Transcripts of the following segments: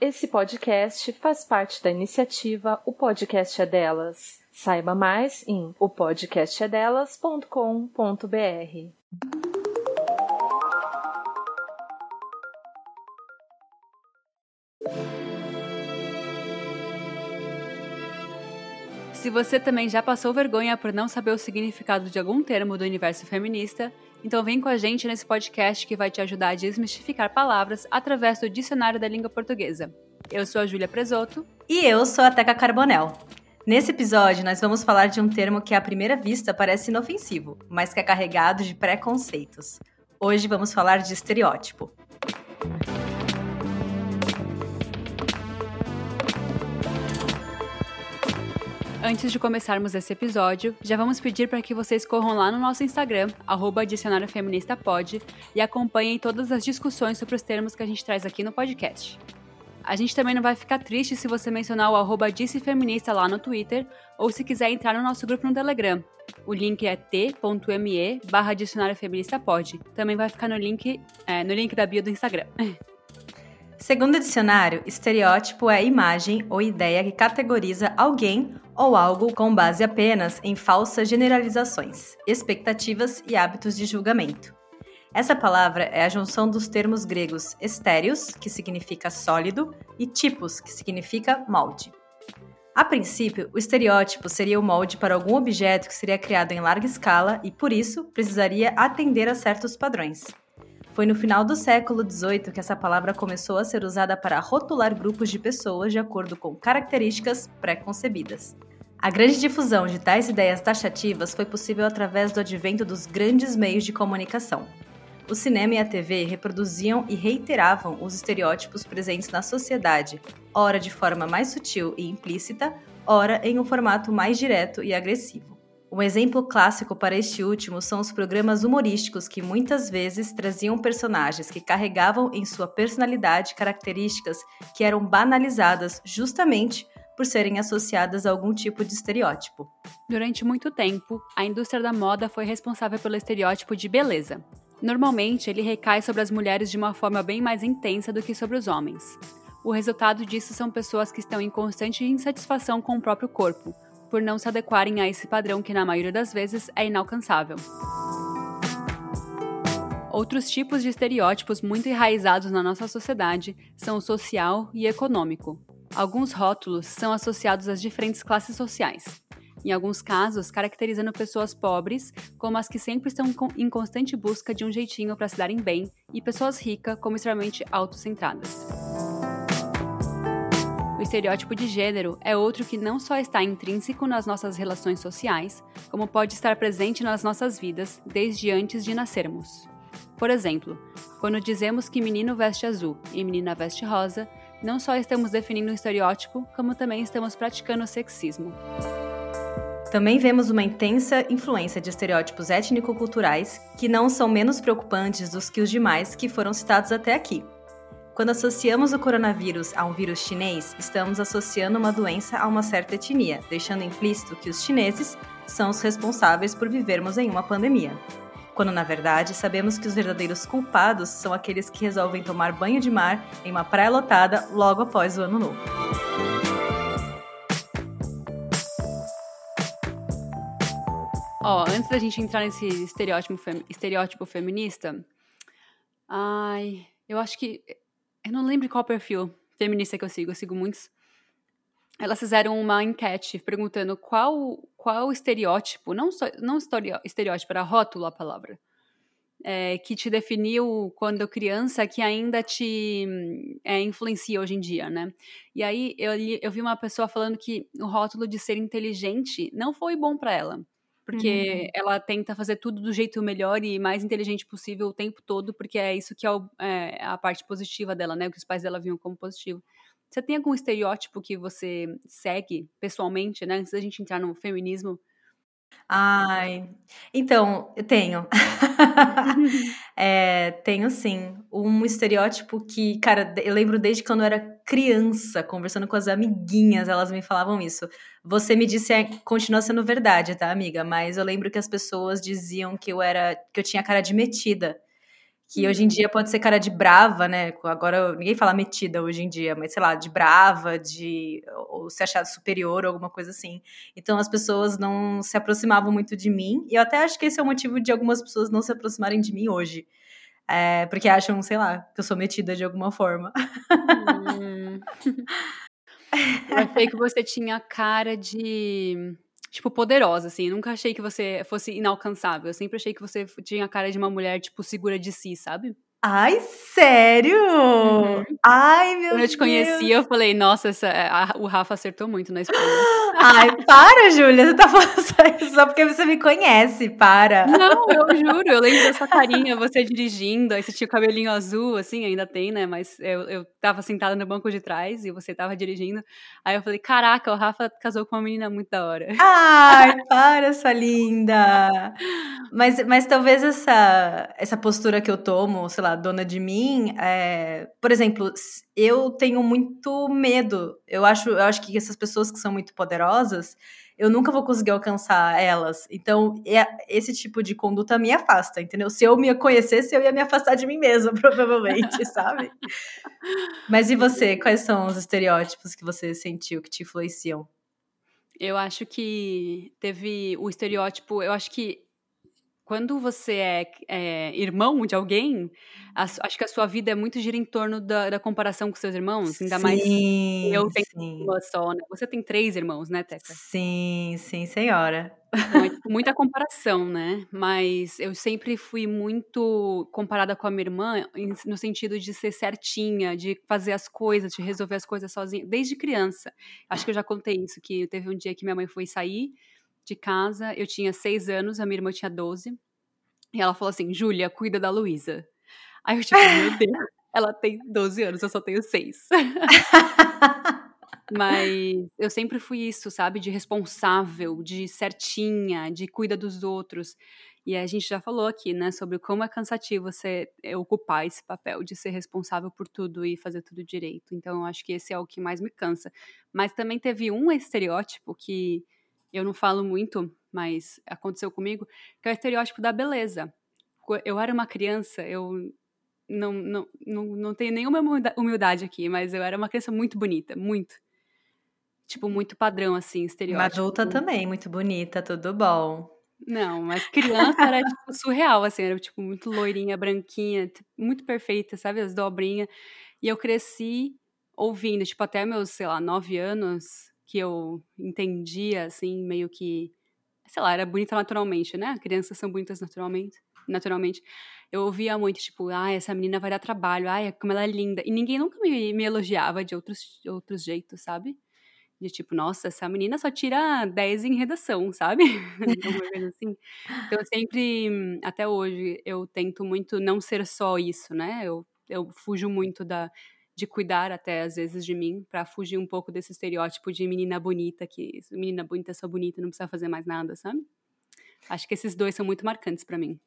Esse podcast faz parte da iniciativa O Podcast é Delas. Saiba mais em opodcastedelas.com.br. Se você também já passou vergonha por não saber o significado de algum termo do universo feminista, então vem com a gente nesse podcast que vai te ajudar a desmistificar palavras através do dicionário da língua portuguesa. Eu sou a Júlia Presoto. E eu sou a Teca Carbonel. Nesse episódio, nós vamos falar de um termo que à primeira vista parece inofensivo, mas que é carregado de preconceitos. Hoje vamos falar de estereótipo. Antes de começarmos esse episódio, já vamos pedir para que vocês corram lá no nosso Instagram, arroba e acompanhem todas as discussões sobre os termos que a gente traz aqui no podcast. A gente também não vai ficar triste se você mencionar o arroba Feminista lá no Twitter, ou se quiser entrar no nosso grupo no Telegram. O link é t.me barra Dicionário Feminista Pod. Também vai ficar no link, é, no link da bio do Instagram. Segundo o dicionário, estereótipo é a imagem ou ideia que categoriza alguém ou algo com base apenas em falsas generalizações, expectativas e hábitos de julgamento. Essa palavra é a junção dos termos gregos estéreos, que significa sólido, e tipos, que significa molde. A princípio, o estereótipo seria o molde para algum objeto que seria criado em larga escala e, por isso, precisaria atender a certos padrões. Foi no final do século XVIII que essa palavra começou a ser usada para rotular grupos de pessoas de acordo com características pré-concebidas. A grande difusão de tais ideias taxativas foi possível através do advento dos grandes meios de comunicação. O cinema e a TV reproduziam e reiteravam os estereótipos presentes na sociedade, ora de forma mais sutil e implícita, ora em um formato mais direto e agressivo. Um exemplo clássico para este último são os programas humorísticos que muitas vezes traziam personagens que carregavam em sua personalidade características que eram banalizadas justamente por serem associadas a algum tipo de estereótipo. Durante muito tempo, a indústria da moda foi responsável pelo estereótipo de beleza. Normalmente, ele recai sobre as mulheres de uma forma bem mais intensa do que sobre os homens. O resultado disso são pessoas que estão em constante insatisfação com o próprio corpo, por não se adequarem a esse padrão que, na maioria das vezes, é inalcançável. Outros tipos de estereótipos muito enraizados na nossa sociedade são o social e econômico. Alguns rótulos são associados às diferentes classes sociais. Em alguns casos, caracterizando pessoas pobres como as que sempre estão em constante busca de um jeitinho para se darem bem, e pessoas ricas como extremamente autocentradas. O estereótipo de gênero é outro que não só está intrínseco nas nossas relações sociais, como pode estar presente nas nossas vidas desde antes de nascermos. Por exemplo, quando dizemos que menino veste azul e menina veste rosa, não só estamos definindo um estereótipo, como também estamos praticando o sexismo. Também vemos uma intensa influência de estereótipos étnico-culturais que não são menos preocupantes dos que os demais que foram citados até aqui, quando associamos o coronavírus a um vírus chinês, estamos associando uma doença a uma certa etnia, deixando implícito que os chineses são os responsáveis por vivermos em uma pandemia. Quando, na verdade, sabemos que os verdadeiros culpados são aqueles que resolvem tomar banho de mar em uma praia lotada logo após o ano novo. Ó, oh, antes da gente entrar nesse estereótipo, fem estereótipo feminista, ai, eu acho que eu não lembro qual perfil feminista que eu sigo, eu sigo muitos. Elas fizeram uma enquete perguntando qual qual estereótipo, não só não estereótipo, era rótulo a palavra, é, que te definiu quando criança, que ainda te é, influencia hoje em dia, né? E aí eu, eu vi uma pessoa falando que o rótulo de ser inteligente não foi bom para ela porque uhum. ela tenta fazer tudo do jeito melhor e mais inteligente possível o tempo todo, porque é isso que é, o, é, a parte positiva dela, né? O que os pais dela viam como positivo. Você tem algum estereótipo que você segue pessoalmente, né? Antes da gente entrar no feminismo, Ai, então, eu tenho. é, tenho sim. Um estereótipo que, cara, eu lembro desde quando eu era criança, conversando com as amiguinhas, elas me falavam isso. Você me disse, é, continua sendo verdade, tá, amiga? Mas eu lembro que as pessoas diziam que eu era, que eu tinha cara de metida. Que hoje em dia pode ser cara de brava, né? Agora ninguém fala metida hoje em dia, mas sei lá, de brava, de ou se achar superior ou alguma coisa assim. Então as pessoas não se aproximavam muito de mim. E eu até acho que esse é o motivo de algumas pessoas não se aproximarem de mim hoje. É, porque acham, sei lá, que eu sou metida de alguma forma. Hum. eu achei que você tinha cara de tipo, poderosa, assim. Eu nunca achei que você fosse inalcançável. Eu sempre achei que você tinha a cara de uma mulher, tipo, segura de si, sabe? Ai, sério? Uhum. Ai, meu Deus. Quando eu te conheci, eu falei, nossa, essa, a, o Rafa acertou muito na escolha. Ai, para, Júlia. Você tá falando isso só porque você me conhece, para. Não, eu juro. Eu lembro da sua carinha, você dirigindo. Aí você tinha o cabelinho azul, assim, ainda tem, né? Mas eu, eu tava sentada no banco de trás e você tava dirigindo. Aí eu falei, caraca, o Rafa casou com uma menina muito da hora. Ai, para, sua linda. Mas, mas talvez essa, essa postura que eu tomo, sei lá, dona de mim, é... por exemplo, eu tenho muito medo. Eu acho, eu acho que essas pessoas que são muito poderosas, eu nunca vou conseguir alcançar elas. Então, é, esse tipo de conduta me afasta, entendeu? Se eu me conhecesse, eu ia me afastar de mim mesma, provavelmente, sabe? Mas e você? Quais são os estereótipos que você sentiu que te influenciam? Eu acho que teve o estereótipo, eu acho que quando você é, é, irmão de alguém, a, acho que a sua vida é muito gira em torno da, da comparação com seus irmãos. Ainda sim, mais eu tenho sim. uma só, né? Você tem três irmãos, né, Teca? Sim, sim, senhora. Então, é, tipo, muita comparação, né? Mas eu sempre fui muito comparada com a minha irmã no sentido de ser certinha, de fazer as coisas, de resolver as coisas sozinha, desde criança. Acho que eu já contei isso, que teve um dia que minha mãe foi sair de casa, eu tinha seis anos, a minha irmã tinha 12. E ela falou assim: Júlia, cuida da Luísa. Aí eu, tipo, meu Deus, ela tem 12 anos, eu só tenho seis. Mas eu sempre fui isso, sabe? De responsável, de certinha, de cuida dos outros. E a gente já falou aqui, né, sobre como é cansativo você eh, ocupar esse papel de ser responsável por tudo e fazer tudo direito. Então, eu acho que esse é o que mais me cansa. Mas também teve um estereótipo que eu não falo muito, mas aconteceu comigo, que é o estereótipo da beleza. Eu era uma criança, eu não, não, não, não tenho nenhuma humildade aqui, mas eu era uma criança muito bonita, muito. Tipo, muito padrão, assim, estereótipo. Uma adulta também, muito bonita, tudo bom. Não, mas criança era, tipo, surreal, assim, era, tipo, muito loirinha, branquinha, muito perfeita, sabe, as dobrinhas. E eu cresci ouvindo, tipo, até meus, sei lá, nove anos, que eu entendia, assim, meio que, sei lá, era bonita naturalmente, né? Crianças são bonitas naturalmente, naturalmente. Eu ouvia muito, tipo, ah, essa menina vai dar trabalho, ai, como ela é linda. E ninguém nunca me, me elogiava de outros, outros jeitos, sabe? De tipo, nossa, essa menina só tira 10 em redação, sabe? Coisa assim. Então, eu sempre, até hoje, eu tento muito não ser só isso, né? Eu, eu fujo muito da, de cuidar até às vezes de mim para fugir um pouco desse estereótipo de menina bonita que menina bonita é só bonita não precisa fazer mais nada sabe? Acho que esses dois são muito marcantes para mim.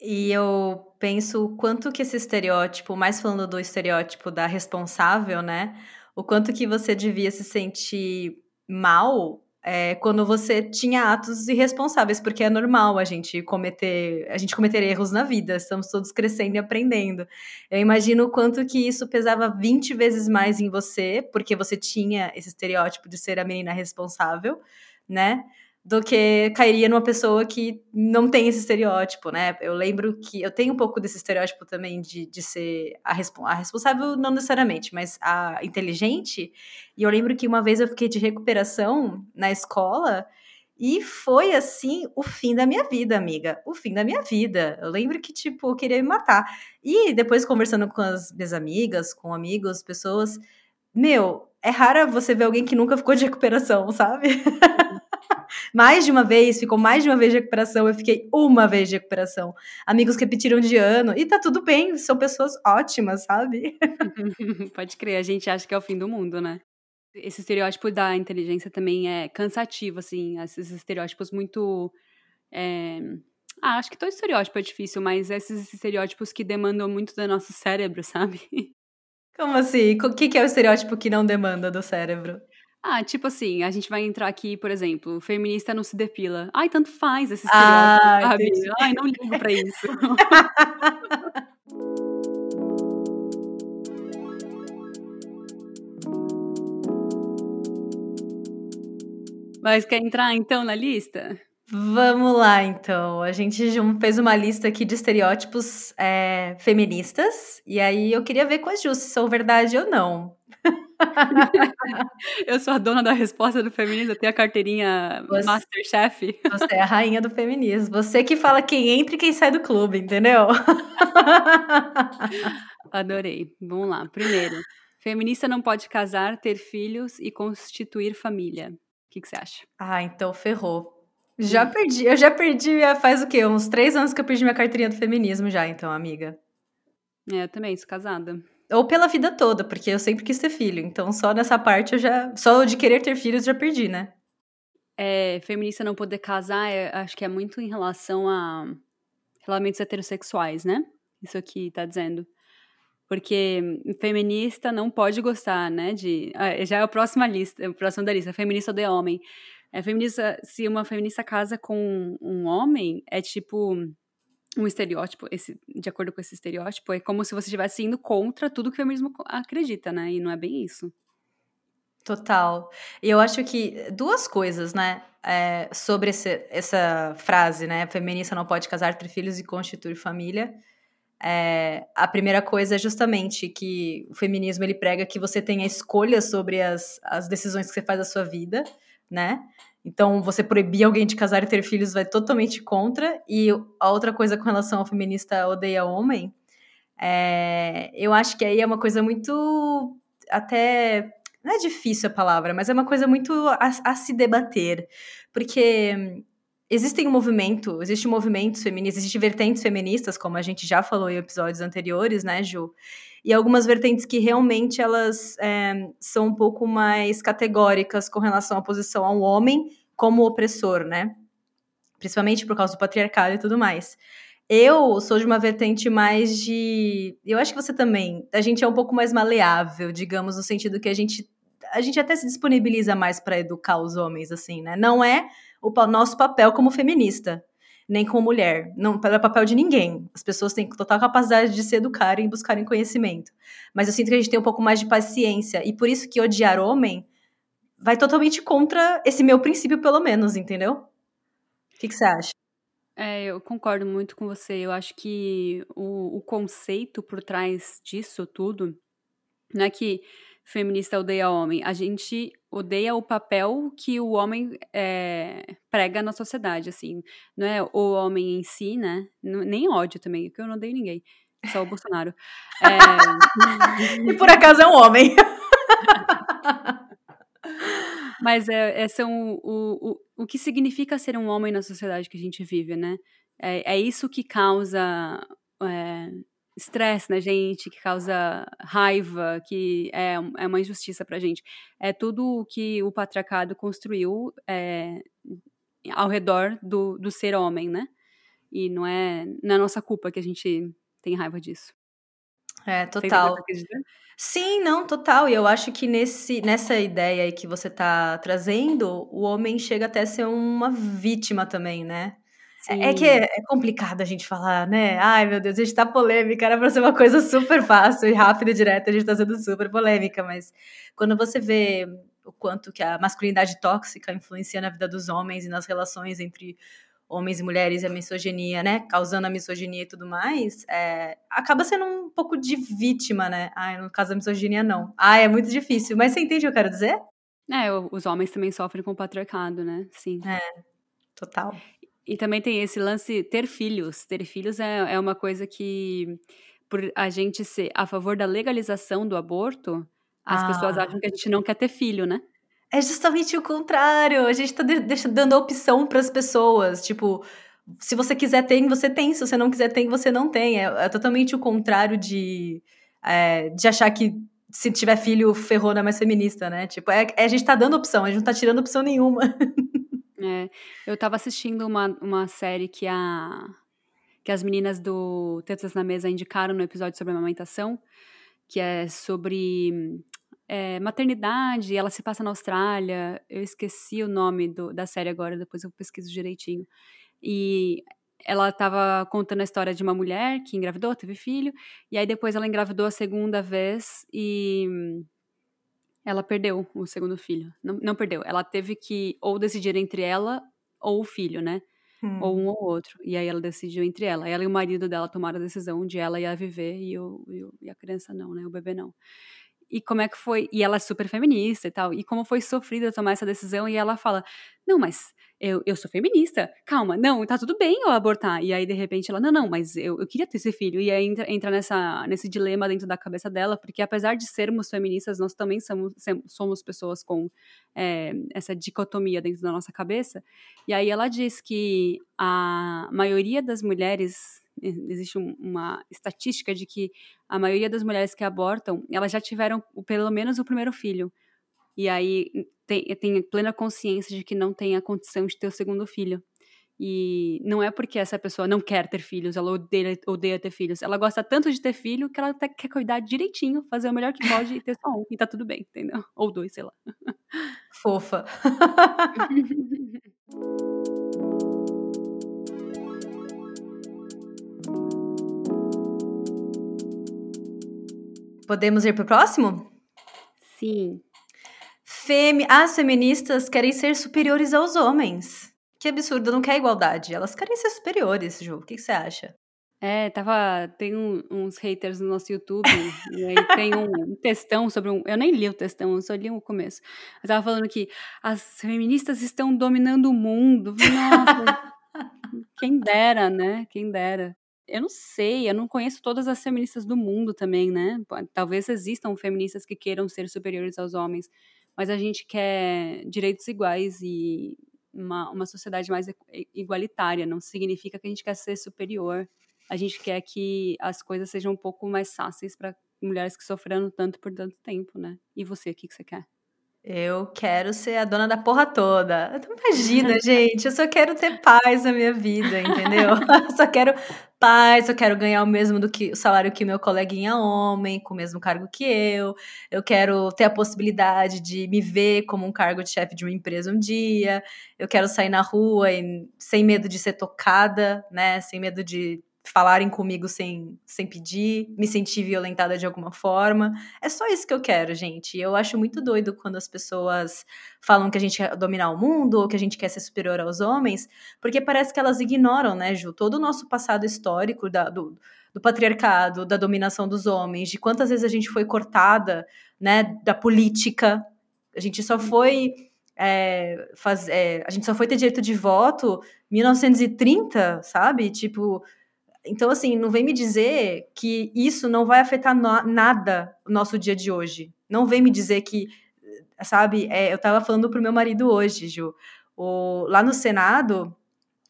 E eu penso o quanto que esse estereótipo mais falando do estereótipo da responsável né? O quanto que você devia se sentir mal é, quando você tinha atos irresponsáveis, porque é normal a gente cometer, a gente cometer erros na vida, estamos todos crescendo e aprendendo. Eu imagino o quanto que isso pesava 20 vezes mais em você, porque você tinha esse estereótipo de ser a menina responsável, né? Do que cairia numa pessoa que não tem esse estereótipo, né? Eu lembro que eu tenho um pouco desse estereótipo também de, de ser a, a responsável, não necessariamente, mas a inteligente. E eu lembro que uma vez eu fiquei de recuperação na escola e foi assim o fim da minha vida, amiga. O fim da minha vida. Eu lembro que, tipo, eu queria me matar. E depois, conversando com as minhas amigas, com amigos, pessoas, meu, é rara você ver alguém que nunca ficou de recuperação, sabe? mais de uma vez, ficou mais de uma vez de recuperação, eu fiquei uma vez de recuperação. Amigos que repetiram de ano, e tá tudo bem, são pessoas ótimas, sabe? Pode crer, a gente acha que é o fim do mundo, né? Esse estereótipo da inteligência também é cansativo, assim, esses estereótipos muito. É... Ah, acho que todo estereótipo é difícil, mas esses estereótipos que demandam muito do nosso cérebro, sabe? Como assim? O que é o estereótipo que não demanda do cérebro? Ah, tipo assim, a gente vai entrar aqui, por exemplo, feminista não se depila. Ai, tanto faz esse ah, estereótipo, ah, sabe? Entendi. Ai, não ligo pra isso. Mas quer entrar então na lista? Vamos lá, então. A gente fez uma lista aqui de estereótipos é, feministas, e aí eu queria ver com a Ju se são verdade ou não. eu sou a dona da resposta do feminismo, eu tenho a carteirinha você, Masterchef. Você é a rainha do feminismo. Você que fala quem entra e quem sai do clube, entendeu? Adorei. Vamos lá. Primeiro, feminista não pode casar, ter filhos e constituir família. O que, que você acha? Ah, então ferrou. Já perdi. Eu já perdi faz o quê? Uns três anos que eu perdi minha carteirinha do feminismo já, então, amiga. É, eu também, sou casada. Ou pela vida toda, porque eu sempre quis ter filho. Então, só nessa parte eu já. Só de querer ter filhos já perdi, né? É, feminista não poder casar, é, acho que é muito em relação a relamentos heterossexuais, né? Isso aqui tá dizendo. Porque feminista não pode gostar, né? De. Ah, já é a próxima lista, a próxima da lista. Feminista odeia homem. É feminista, se uma feminista casa com um homem, é tipo um estereótipo, esse, de acordo com esse estereótipo, é como se você estivesse indo contra tudo que o feminismo acredita, né? E não é bem isso. Total. E eu acho que duas coisas, né? É, sobre esse, essa frase, né? Feminista não pode casar, ter filhos e constituir família. É, a primeira coisa é justamente que o feminismo ele prega que você tenha escolha sobre as, as decisões que você faz da sua vida né? Então, você proibir alguém de casar e ter filhos vai totalmente contra. E a outra coisa com relação ao feminista odeia homem, é, eu acho que aí é uma coisa muito. Até. Não é difícil a palavra, mas é uma coisa muito a, a se debater. Porque existem um movimento, existe movimentos feministas, existem vertentes feministas, como a gente já falou em episódios anteriores, né, Ju? E algumas vertentes que realmente elas é, são um pouco mais categóricas com relação à posição ao homem como opressor, né? Principalmente por causa do patriarcado e tudo mais. Eu sou de uma vertente mais de. Eu acho que você também. A gente é um pouco mais maleável, digamos, no sentido que a gente. A gente até se disponibiliza mais para educar os homens, assim, né? Não é o nosso papel como feminista nem com mulher. Não é papel de ninguém. As pessoas têm total capacidade de se educarem e buscarem conhecimento. Mas eu sinto que a gente tem um pouco mais de paciência. E por isso que odiar homem vai totalmente contra esse meu princípio, pelo menos, entendeu? O que, que você acha? É, eu concordo muito com você. Eu acho que o, o conceito por trás disso tudo não é que feminista odeia homem. A gente odeia o papel que o homem é, prega na sociedade, assim. Não é o homem em si, né? nem ódio também, porque eu não odeio ninguém. Só o Bolsonaro. É... e por acaso é um homem. Mas é, é, são o, o, o que significa ser um homem na sociedade que a gente vive, né? É, é isso que causa é, estresse na gente, que causa raiva, que é, é uma injustiça pra gente. É tudo que o patriarcado construiu é, ao redor do, do ser homem, né? E não é, não é nossa culpa que a gente tem raiva disso. É, total. Sim, não, total. E eu acho que nesse, nessa ideia aí que você tá trazendo, o homem chega até a ser uma vítima também, né? É, é que é, complicado a gente falar, né? Ai, meu Deus, a gente tá polêmica, era pra ser uma coisa super fácil e rápida e direta, a gente tá sendo super polêmica, mas quando você vê o quanto que a masculinidade tóxica influencia na vida dos homens e nas relações entre homens e mulheres e a misoginia, né? Causando a misoginia e tudo mais, é, acaba sendo um pouco de vítima, né? Ai, no caso da misoginia, não. Ai, é muito difícil. Mas você entende o que eu quero dizer? É, os homens também sofrem com o patriarcado, né? Sim. É, total. E também tem esse lance ter filhos. Ter filhos é, é uma coisa que, por a gente ser a favor da legalização do aborto, as ah. pessoas acham que a gente não quer ter filho, né? É justamente o contrário. A gente tá de, dando a opção para as pessoas. Tipo, se você quiser ter, você tem. Se você não quiser ter, você não tem. É, é totalmente o contrário de, é, de achar que se tiver filho, ferrou não é mais feminista, né? Tipo, é, é, a gente tá dando opção, a gente não tá tirando opção nenhuma. É, eu tava assistindo uma, uma série que a que as meninas do Tetas na Mesa indicaram no episódio sobre amamentação, que é sobre é, maternidade, ela se passa na Austrália, eu esqueci o nome do, da série agora, depois eu pesquiso direitinho. E ela estava contando a história de uma mulher que engravidou, teve filho, e aí depois ela engravidou a segunda vez e ela perdeu o segundo filho. Não, não perdeu. Ela teve que ou decidir entre ela ou o filho, né? Hum. Ou um ou outro. E aí ela decidiu entre ela. Ela e o marido dela tomaram a decisão de ela ia viver e, o, e, o, e a criança não, né? O bebê não e como é que foi. E ela é super feminista e tal. E como foi sofrida tomar essa decisão. E ela fala: Não, mas eu, eu sou feminista, calma, não, tá tudo bem eu abortar. E aí, de repente, ela, não, não, mas eu, eu queria ter esse filho. E aí entra, entra nessa, nesse dilema dentro da cabeça dela, porque apesar de sermos feministas, nós também somos, somos pessoas com é, essa dicotomia dentro da nossa cabeça. E aí ela diz que a maioria das mulheres existe uma estatística de que a maioria das mulheres que abortam, elas já tiveram pelo menos o primeiro filho. E aí tem, tem plena consciência de que não tem a condição de ter o segundo filho. E não é porque essa pessoa não quer ter filhos, ela odeia, odeia ter filhos. Ela gosta tanto de ter filho que ela até quer cuidar direitinho, fazer o melhor que pode e ter só um. E tá tudo bem, entendeu? Ou dois, sei lá. Fofa. Podemos ir pro próximo? Sim. Femi As feministas querem ser superiores aos homens. Que absurdo, não quer igualdade. Elas querem ser superiores, Ju. O que, você acha? É, tava. Tem um, uns haters no nosso YouTube, e aí tem um, um textão sobre um. Eu nem li o textão, eu só li o começo. Mas tava falando que as feministas estão dominando o mundo. Nossa, quem dera, né? Quem dera. Eu não sei, eu não conheço todas as feministas do mundo também, né? Talvez existam feministas que queiram ser superiores aos homens, mas a gente quer direitos iguais e uma, uma sociedade mais igualitária. Não significa que a gente quer ser superior. A gente quer que as coisas sejam um pouco mais fáceis para mulheres que sofreram tanto por tanto tempo, né? E você, o que, que você quer? Eu quero ser a dona da porra toda. Imagina, gente, eu só quero ter paz na minha vida, entendeu? eu só quero paz, eu quero ganhar o mesmo do que o salário que meu coleguinha homem, com o mesmo cargo que eu. Eu quero ter a possibilidade de me ver como um cargo de chefe de uma empresa um dia. Eu quero sair na rua e, sem medo de ser tocada, né? Sem medo de falarem comigo sem, sem pedir, me sentir violentada de alguma forma. É só isso que eu quero, gente. Eu acho muito doido quando as pessoas falam que a gente quer dominar o mundo ou que a gente quer ser superior aos homens, porque parece que elas ignoram, né, Ju, todo o nosso passado histórico da, do, do patriarcado, da dominação dos homens, de quantas vezes a gente foi cortada, né, da política. A gente só foi é, faz, é, a gente só foi ter direito de voto 1930, sabe? Tipo, então, assim, não vem me dizer que isso não vai afetar no, nada o nosso dia de hoje. Não vem me dizer que, sabe, é, eu tava falando pro meu marido hoje, Ju. O, lá no Senado,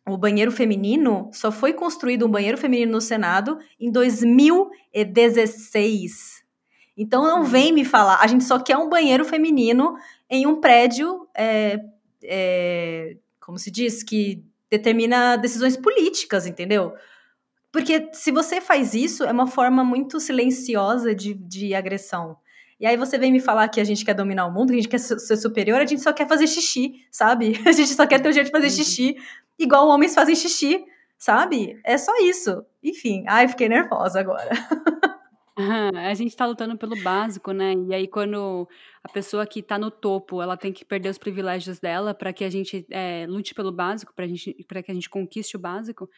o banheiro feminino, só foi construído um banheiro feminino no Senado em 2016. Então não vem me falar, a gente só quer um banheiro feminino em um prédio, é, é, como se diz, que determina decisões políticas, entendeu? Porque se você faz isso, é uma forma muito silenciosa de, de agressão. E aí você vem me falar que a gente quer dominar o mundo, que a gente quer ser superior, a gente só quer fazer xixi, sabe? A gente só quer ter o jeito de fazer xixi, igual homens fazem xixi, sabe? É só isso. Enfim, ai, fiquei nervosa agora. a gente tá lutando pelo básico, né? E aí, quando a pessoa que tá no topo, ela tem que perder os privilégios dela para que a gente é, lute pelo básico, para que a gente conquiste o básico,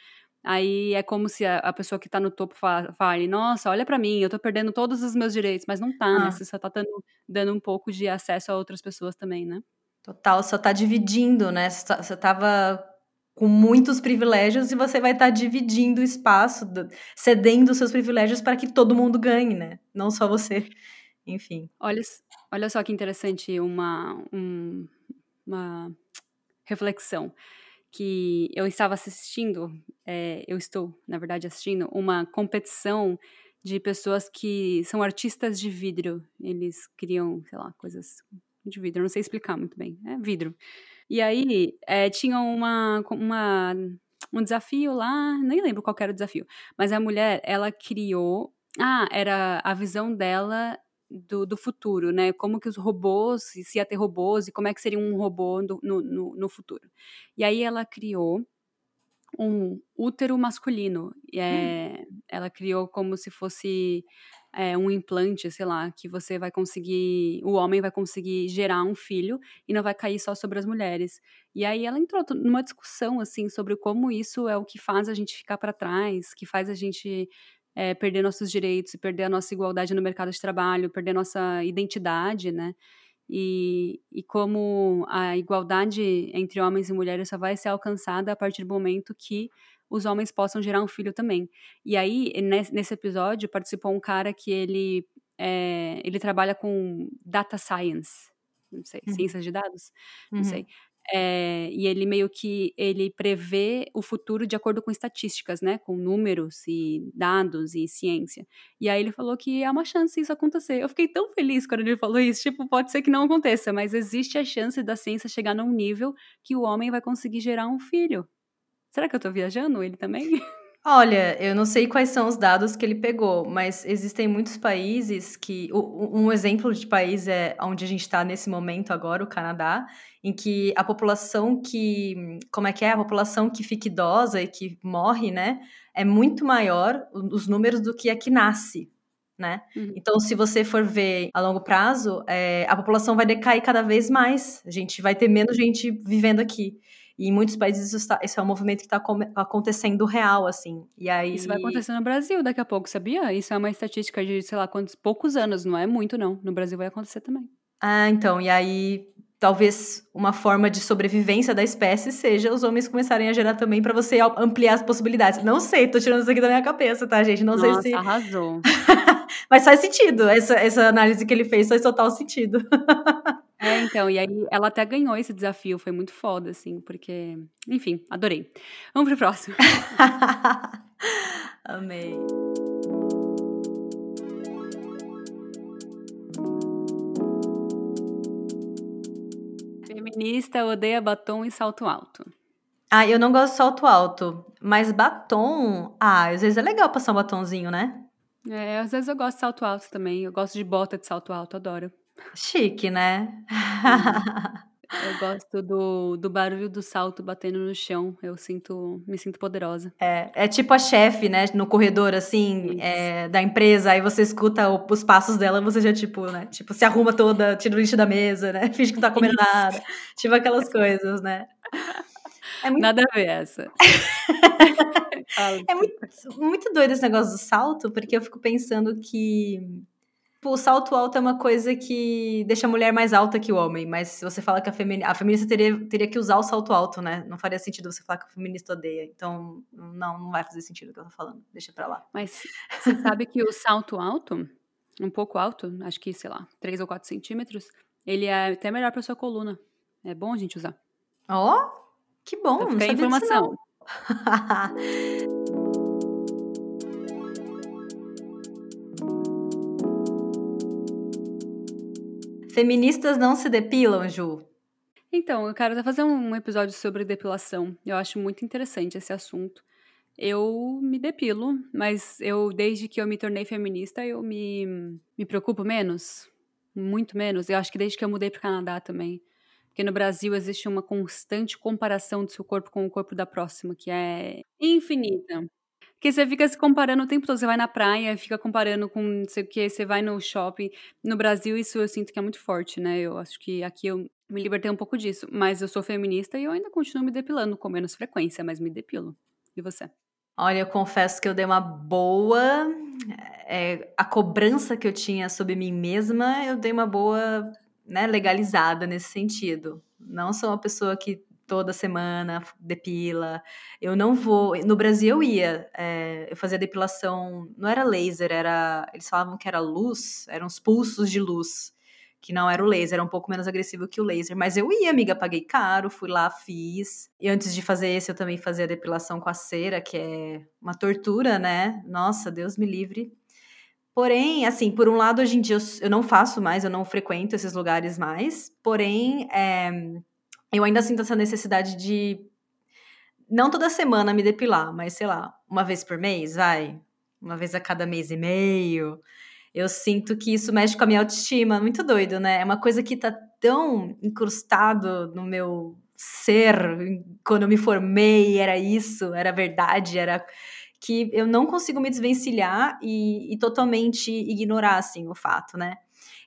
Aí é como se a, a pessoa que está no topo fale, nossa, olha para mim, eu estou perdendo todos os meus direitos, mas não tá, né? ah. né? Você só tá dando, dando um pouco de acesso a outras pessoas também, né? Total, só tá dividindo, né? Você tá, tava com muitos privilégios e você vai estar tá dividindo o espaço, cedendo os seus privilégios para que todo mundo ganhe, né? Não só você. Enfim. Olha, olha só que interessante uma, um, uma reflexão que eu estava assistindo, é, eu estou, na verdade, assistindo uma competição de pessoas que são artistas de vidro. Eles criam, sei lá, coisas de vidro, não sei explicar muito bem, é vidro. E aí é, tinha uma, uma, um desafio lá, nem lembro qual era o desafio, mas a mulher, ela criou. Ah, era a visão dela do, do, futuro, né? Como que os robôs, se ia ter robôs e como é que seria um robô no, no, no futuro. E aí ela criou um útero masculino. É, hum. Ela criou como se fosse é, um implante, sei lá, que você vai conseguir, o homem vai conseguir gerar um filho e não vai cair só sobre as mulheres. E aí ela entrou numa discussão assim sobre como isso é o que faz a gente ficar para trás, que faz a gente é, perder nossos direitos, perder a nossa igualdade no mercado de trabalho, perder nossa identidade, né? E, e como a igualdade entre homens e mulheres só vai ser alcançada a partir do momento que os homens possam gerar um filho também. E aí, nesse episódio, participou um cara que ele, é, ele trabalha com data science, não sei, uhum. ciências de dados, não uhum. sei. É, e ele meio que ele prevê o futuro de acordo com estatísticas, né? Com números e dados e ciência. E aí ele falou que há uma chance isso acontecer. Eu fiquei tão feliz quando ele falou isso. Tipo, pode ser que não aconteça, mas existe a chance da ciência chegar num nível que o homem vai conseguir gerar um filho. Será que eu tô viajando ele também? Olha, eu não sei quais são os dados que ele pegou, mas existem muitos países que. Um exemplo de país é onde a gente está nesse momento agora, o Canadá, em que a população que. Como é que é? A população que fica idosa e que morre, né? É muito maior os números do que a que nasce. Né? Uhum. Então, se você for ver a longo prazo, é, a população vai decair cada vez mais. A gente vai ter menos gente vivendo aqui. E em muitos países isso, tá, isso é um movimento que está acontecendo real, assim. E aí... Isso vai acontecer no Brasil daqui a pouco, sabia? Isso é uma estatística de, sei lá, quantos poucos anos, não é muito, não. No Brasil vai acontecer também. Ah, então, e aí talvez uma forma de sobrevivência da espécie seja os homens começarem a gerar também para você ampliar as possibilidades. Não sei, tô tirando isso aqui da minha cabeça, tá, gente? Não Nossa, sei se. Arrasou. Mas faz sentido. Essa, essa análise que ele fez faz total sentido. É, então, e aí ela até ganhou esse desafio, foi muito foda, assim, porque. Enfim, adorei. Vamos pro próximo. Amei. Feminista odeia batom e salto alto. Ah, eu não gosto de salto alto, mas batom. Ah, às vezes é legal passar um batonzinho, né? É, às vezes eu gosto de salto alto também. Eu gosto de bota de salto alto, adoro. Chique, né? Eu gosto do, do barulho do salto batendo no chão. Eu sinto, me sinto poderosa. É, é tipo a chefe, né? No corredor, assim, é, da empresa. Aí você escuta o, os passos dela, você já, tipo, né? Tipo, se arruma toda, tira o lixo da mesa, né? Finge que não tá comendo Isso. nada. Tipo aquelas coisas, né? É muito... Nada a ver essa. é muito, muito doido esse negócio do salto, porque eu fico pensando que o salto alto é uma coisa que deixa a mulher mais alta que o homem, mas se você fala que a, femini a feminista teria, teria que usar o salto alto, né? Não faria sentido você falar que a feminista odeia. Então, não, não vai fazer sentido o que eu tô falando. Deixa pra lá. Mas você sabe que o salto alto, um pouco alto, acho que, sei lá, 3 ou 4 centímetros, ele é até melhor pra sua coluna. É bom a gente usar. Ó, oh, que bom. Então, fica a informação. Feministas não se depilam, Ju? Então, eu quero até fazer um episódio sobre depilação. Eu acho muito interessante esse assunto. Eu me depilo, mas eu, desde que eu me tornei feminista, eu me, me preocupo menos. Muito menos. Eu acho que desde que eu mudei para o Canadá também. Porque no Brasil existe uma constante comparação do seu corpo com o corpo da próxima, que é infinita. Porque você fica se comparando o tempo todo. Você vai na praia, fica comparando com não sei o que, você vai no shopping. No Brasil, isso eu sinto que é muito forte, né? Eu acho que aqui eu me libertei um pouco disso. Mas eu sou feminista e eu ainda continuo me depilando com menos frequência, mas me depilo. E você? Olha, eu confesso que eu dei uma boa. É, a cobrança que eu tinha sobre mim mesma, eu dei uma boa né, legalizada nesse sentido. Não sou uma pessoa que toda semana, depila. Eu não vou. No Brasil eu ia, é, eu fazia depilação, não era laser, era. Eles falavam que era luz, eram os pulsos de luz, que não era o laser, era um pouco menos agressivo que o laser. Mas eu ia, amiga, paguei caro, fui lá, fiz. E antes de fazer esse, eu também fazia depilação com a cera, que é uma tortura, né? Nossa, Deus me livre. Porém, assim, por um lado, hoje em dia eu, eu não faço mais, eu não frequento esses lugares mais. Porém, é, eu ainda sinto essa necessidade de não toda semana me depilar, mas sei lá, uma vez por mês, vai, uma vez a cada mês e meio. Eu sinto que isso mexe com a minha autoestima, muito doido, né? É uma coisa que tá tão incrustado no meu ser, quando eu me formei, era isso, era verdade, era que eu não consigo me desvencilhar e, e totalmente ignorar, assim, o fato, né?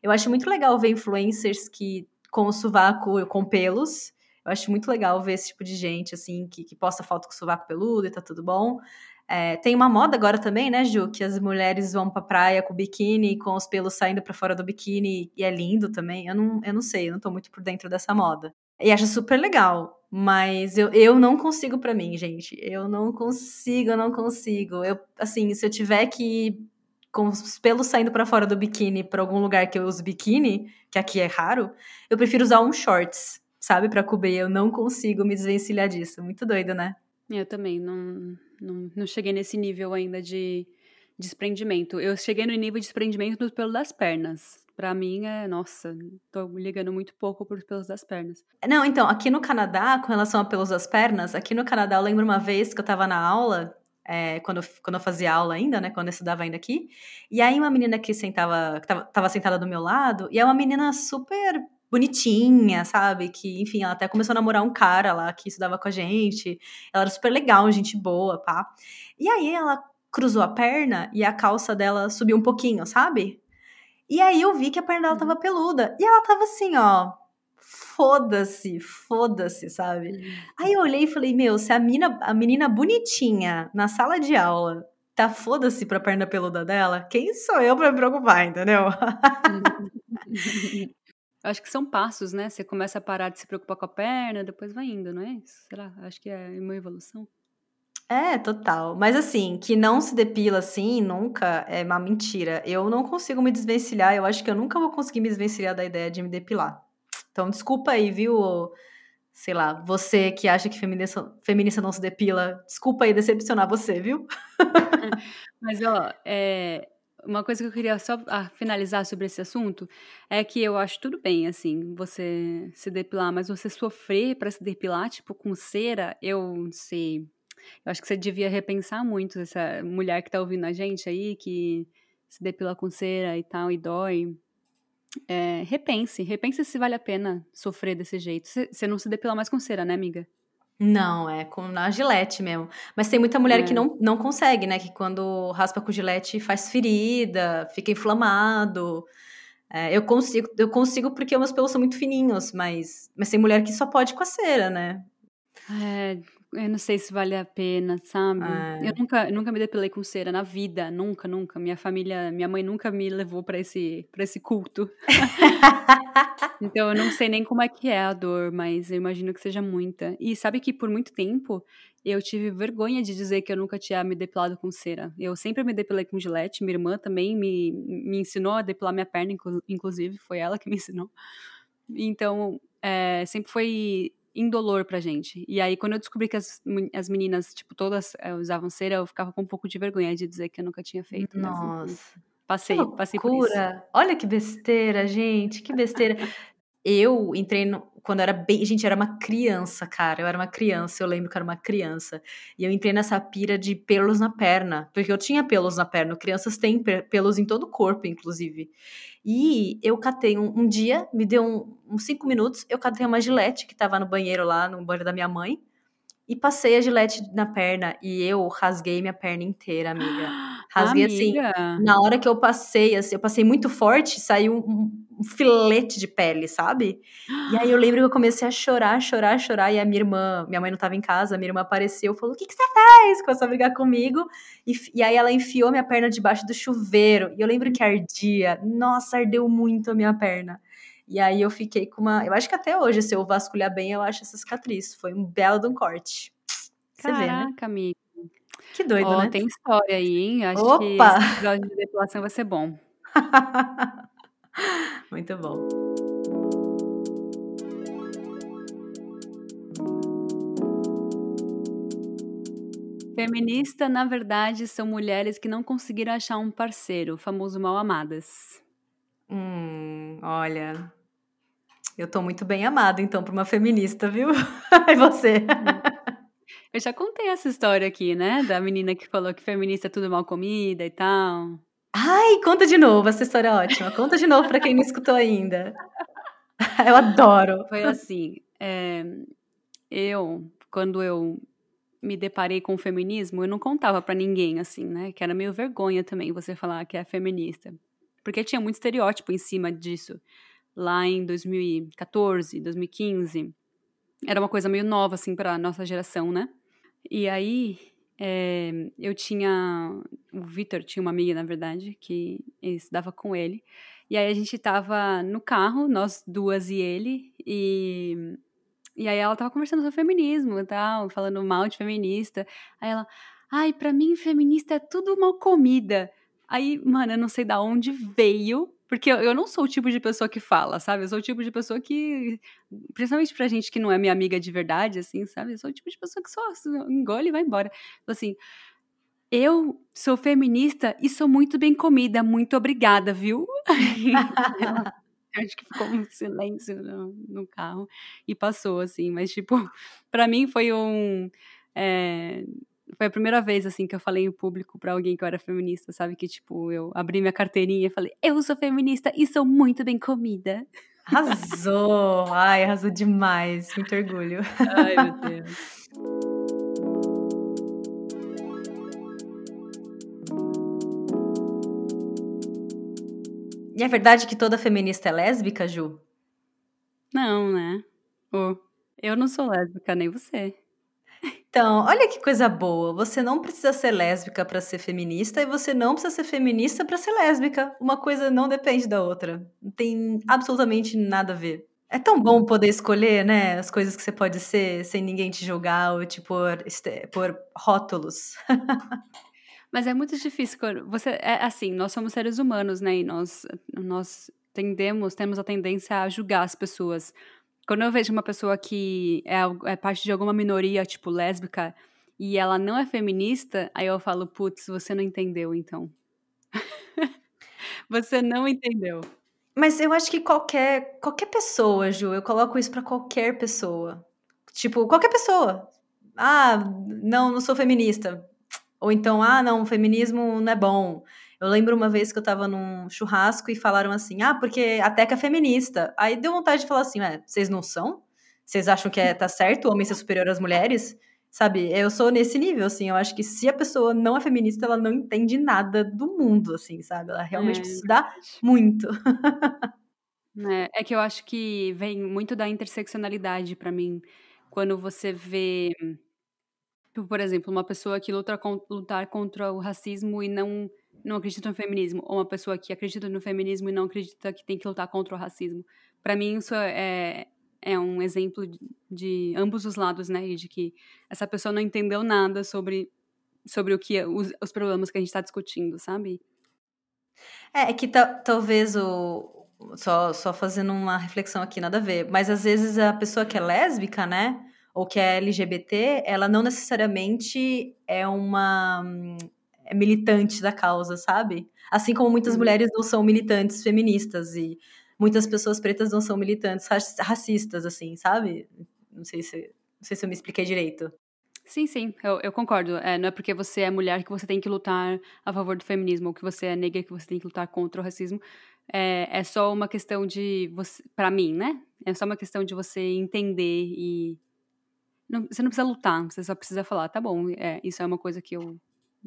Eu acho muito legal ver influencers que com o sovaco com pelos. Eu acho muito legal ver esse tipo de gente, assim, que, que posta foto com sovaco peludo e tá tudo bom. É, tem uma moda agora também, né, Ju? Que as mulheres vão pra praia com biquíni, com os pelos saindo para fora do biquíni, e é lindo também. Eu não, eu não sei, eu não tô muito por dentro dessa moda. E acho super legal, mas eu, eu não consigo para mim, gente. Eu não consigo, eu não consigo. Eu, assim, se eu tiver que com os pelos saindo para fora do biquíni para algum lugar que eu uso biquíni, que aqui é raro, eu prefiro usar um shorts, sabe, para cobrir. Eu não consigo me desvencilhar disso. Muito doido, né? Eu também não, não, não cheguei nesse nível ainda de desprendimento. Eu cheguei no nível de desprendimento do pelo das pernas. Pra mim é, nossa, tô ligando muito pouco por pelos das pernas. Não, então, aqui no Canadá, com relação a pelos das pernas, aqui no Canadá eu lembro uma vez que eu tava na aula, é, quando, quando eu fazia aula ainda, né, quando eu estudava ainda aqui, e aí uma menina que sentava, que tava, tava sentada do meu lado, e é uma menina super bonitinha, sabe? Que, enfim, ela até começou a namorar um cara lá que estudava com a gente. Ela era super legal, gente boa, pá. E aí ela cruzou a perna e a calça dela subiu um pouquinho, sabe? E aí eu vi que a perna dela tava peluda. E ela tava assim, ó. Foda-se, foda-se, sabe? Aí eu olhei e falei, meu, se a menina, a menina bonitinha na sala de aula tá foda-se pra perna peluda dela, quem sou eu pra me preocupar, entendeu? Acho que são passos, né? Você começa a parar de se preocupar com a perna, depois vai indo, não é isso? Sei lá, acho que é uma evolução. É, total. Mas assim, que não se depila assim, nunca é uma mentira. Eu não consigo me desvencilhar, eu acho que eu nunca vou conseguir me desvencilhar da ideia de me depilar. Então, desculpa aí, viu? Sei lá, você que acha que feminista, feminista não se depila, desculpa aí decepcionar você, viu? Mas, ó, é, uma coisa que eu queria só ah, finalizar sobre esse assunto é que eu acho tudo bem, assim, você se depilar, mas você sofrer para se depilar, tipo, com cera, eu sei eu acho que você devia repensar muito essa mulher que tá ouvindo a gente aí, que se depila com cera e tal, e dói. É, repense, repense se vale a pena sofrer desse jeito. Você não se depila mais com cera, né, amiga? Não, é com a gilete mesmo. Mas tem muita mulher é. que não, não consegue, né? Que quando raspa com gilete faz ferida, fica inflamado. É, eu consigo, eu consigo porque meus pelos são muito fininhos, mas, mas tem mulher que só pode com a cera, né? É, eu não sei se vale a pena, sabe? É. Eu nunca, nunca me depilei com cera na vida, nunca, nunca. Minha família, minha mãe nunca me levou para esse, pra esse culto. então eu não sei nem como é que é a dor, mas eu imagino que seja muita. E sabe que por muito tempo eu tive vergonha de dizer que eu nunca tinha me depilado com cera. Eu sempre me depilei com gilete, minha irmã também me, me ensinou a depilar minha perna, inclusive, foi ela que me ensinou. Então, é, sempre foi indolor pra gente. E aí, quando eu descobri que as, as meninas, tipo, todas uh, usavam cera, eu ficava com um pouco de vergonha de dizer que eu nunca tinha feito. Nossa. Mas, passei, passei por isso. Olha que besteira, gente, que besteira. eu entrei no, quando era bem. Gente, era uma criança, cara. Eu era uma criança, eu lembro que era uma criança. E eu entrei nessa pira de pelos na perna. Porque eu tinha pelos na perna. Crianças têm pelos em todo o corpo, inclusive. E eu catei um, um dia, me deu um, uns cinco minutos, eu catei uma gilete que tava no banheiro lá, no banheiro da minha mãe. E passei a gilete na perna e eu rasguei minha perna inteira, amiga. Rasguei assim, amiga. assim. Na hora que eu passei, assim, eu passei muito forte, saiu um, um, filete de pele, sabe? E aí eu lembro que eu comecei a chorar, chorar, chorar. E a minha irmã, minha mãe não tava em casa, a minha irmã apareceu, falou: O que, que você fez? Começou a brigar comigo. E, e aí ela enfiou minha perna debaixo do chuveiro. E eu lembro que ardia. Nossa, ardeu muito a minha perna. E aí eu fiquei com uma. Eu acho que até hoje, se eu vasculhar bem, eu acho essa cicatriz. Foi um belo de um corte. Você Caraca, vê, né? amiga. Que doido, oh, né? Tem história aí, hein? Acho Opa! que esse episódio de depilação vai ser bom. Muito bom. Feminista, na verdade, são mulheres que não conseguiram achar um parceiro, famoso mal amadas. Hum, olha, eu tô muito bem amada, então, pra uma feminista, viu? e você? Eu já contei essa história aqui, né? Da menina que falou que feminista é tudo mal comida e tal. Ai, conta de novo, essa história é ótima. Conta de novo pra quem não escutou ainda. Eu adoro. Foi assim, é, eu, quando eu me deparei com o feminismo, eu não contava para ninguém, assim, né? Que era meio vergonha também você falar que é feminista. Porque tinha muito estereótipo em cima disso. Lá em 2014, 2015. Era uma coisa meio nova, assim, pra nossa geração, né? E aí, é, eu tinha. O Vitor tinha uma amiga, na verdade, que estudava com ele. E aí a gente tava no carro, nós duas e ele, e e aí ela tava conversando sobre feminismo e tal, falando mal de feminista. Aí ela, ai, pra mim feminista é tudo mal comida. Aí, mano, eu não sei da onde veio, porque eu, não sou o tipo de pessoa que fala, sabe? Eu sou o tipo de pessoa que, principalmente pra gente que não é minha amiga de verdade, assim, sabe? Eu sou o tipo de pessoa que só engole e vai embora. Assim, eu sou feminista e sou muito bem comida, muito obrigada, viu? acho que ficou um silêncio no, no, carro e passou, assim. Mas, tipo, para mim foi um. É, foi a primeira vez, assim, que eu falei em público para alguém que eu era feminista, sabe? Que, tipo, eu abri minha carteirinha e falei, eu sou feminista e sou muito bem comida. Arrasou! Ai, arrasou demais. Muito orgulho. Ai, meu Deus. E é verdade que toda feminista é lésbica, Ju? Não, né? Oh, eu não sou lésbica, nem você. Então, olha que coisa boa. Você não precisa ser lésbica para ser feminista e você não precisa ser feminista para ser lésbica. Uma coisa não depende da outra. Não tem absolutamente nada a ver. É tão bom poder escolher, né, as coisas que você pode ser sem ninguém te julgar ou te pôr, por rótulos. Mas é muito difícil. Você é assim, nós somos seres humanos, né? E nós nós tendemos, temos a tendência a julgar as pessoas. Quando eu vejo uma pessoa que é, é parte de alguma minoria, tipo lésbica, e ela não é feminista, aí eu falo, putz, você não entendeu, então. você não entendeu. Mas eu acho que qualquer qualquer pessoa, Ju, eu coloco isso para qualquer pessoa. Tipo, qualquer pessoa. Ah, não, não sou feminista. Ou então, ah, não, feminismo não é bom. Eu lembro uma vez que eu tava num churrasco e falaram assim, ah, porque a Teca é feminista. Aí deu vontade de falar assim, é, vocês não são? Vocês acham que é, tá certo o homem ser superior às mulheres? Sabe, eu sou nesse nível, assim, eu acho que se a pessoa não é feminista, ela não entende nada do mundo, assim, sabe? Ela realmente é, precisa estudar muito. É, é que eu acho que vem muito da interseccionalidade para mim. Quando você vê Tipo, por exemplo, uma pessoa que luta lutar contra o racismo e não, não acredita no feminismo, ou uma pessoa que acredita no feminismo e não acredita que tem que lutar contra o racismo. Para mim, isso é, é um exemplo de, de, ambos os lados, né? E de que essa pessoa não entendeu nada sobre, sobre o que os, os problemas que a gente está discutindo, sabe? É, é que talvez o. Só, só fazendo uma reflexão aqui, nada a ver. Mas às vezes a pessoa que é lésbica, né? ou que é LGBT, ela não necessariamente é uma é militante da causa, sabe? Assim como muitas mulheres não são militantes feministas e muitas pessoas pretas não são militantes racistas, assim, sabe? Não sei se, não sei se eu me expliquei direito. Sim, sim, eu, eu concordo. É, não é porque você é mulher que você tem que lutar a favor do feminismo, ou que você é negra que você tem que lutar contra o racismo. É, é só uma questão de você, para mim, né? É só uma questão de você entender e não, você não precisa lutar, você só precisa falar, tá bom, é, isso é uma coisa que eu,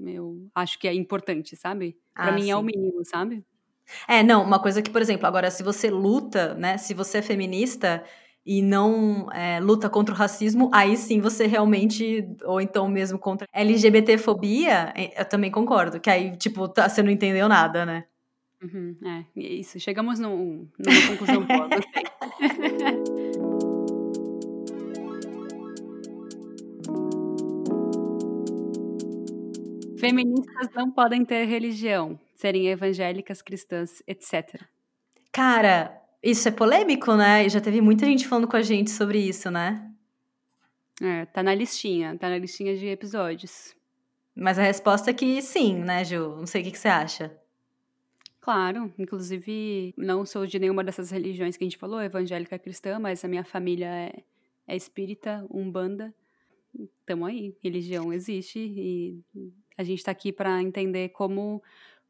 eu acho que é importante, sabe? Pra ah, mim sim. é o mínimo, sabe? É, não, uma coisa que, por exemplo, agora, se você luta, né, se você é feminista e não é, luta contra o racismo, aí sim você realmente, ou então mesmo contra LGBTfobia, é, eu também concordo, que aí, tipo, tá, você não entendeu nada, né? Uhum, é, isso, chegamos num, numa conclusão boa, gostei. Feministas não podem ter religião, serem evangélicas, cristãs, etc. Cara, isso é polêmico, né? E já teve muita gente falando com a gente sobre isso, né? É, tá na listinha, tá na listinha de episódios. Mas a resposta é que sim, né, Ju? Não sei o que, que você acha. Claro, inclusive não sou de nenhuma dessas religiões que a gente falou, evangélica cristã, mas a minha família é, é espírita, umbanda. Tamo aí, religião existe e a gente está aqui para entender como,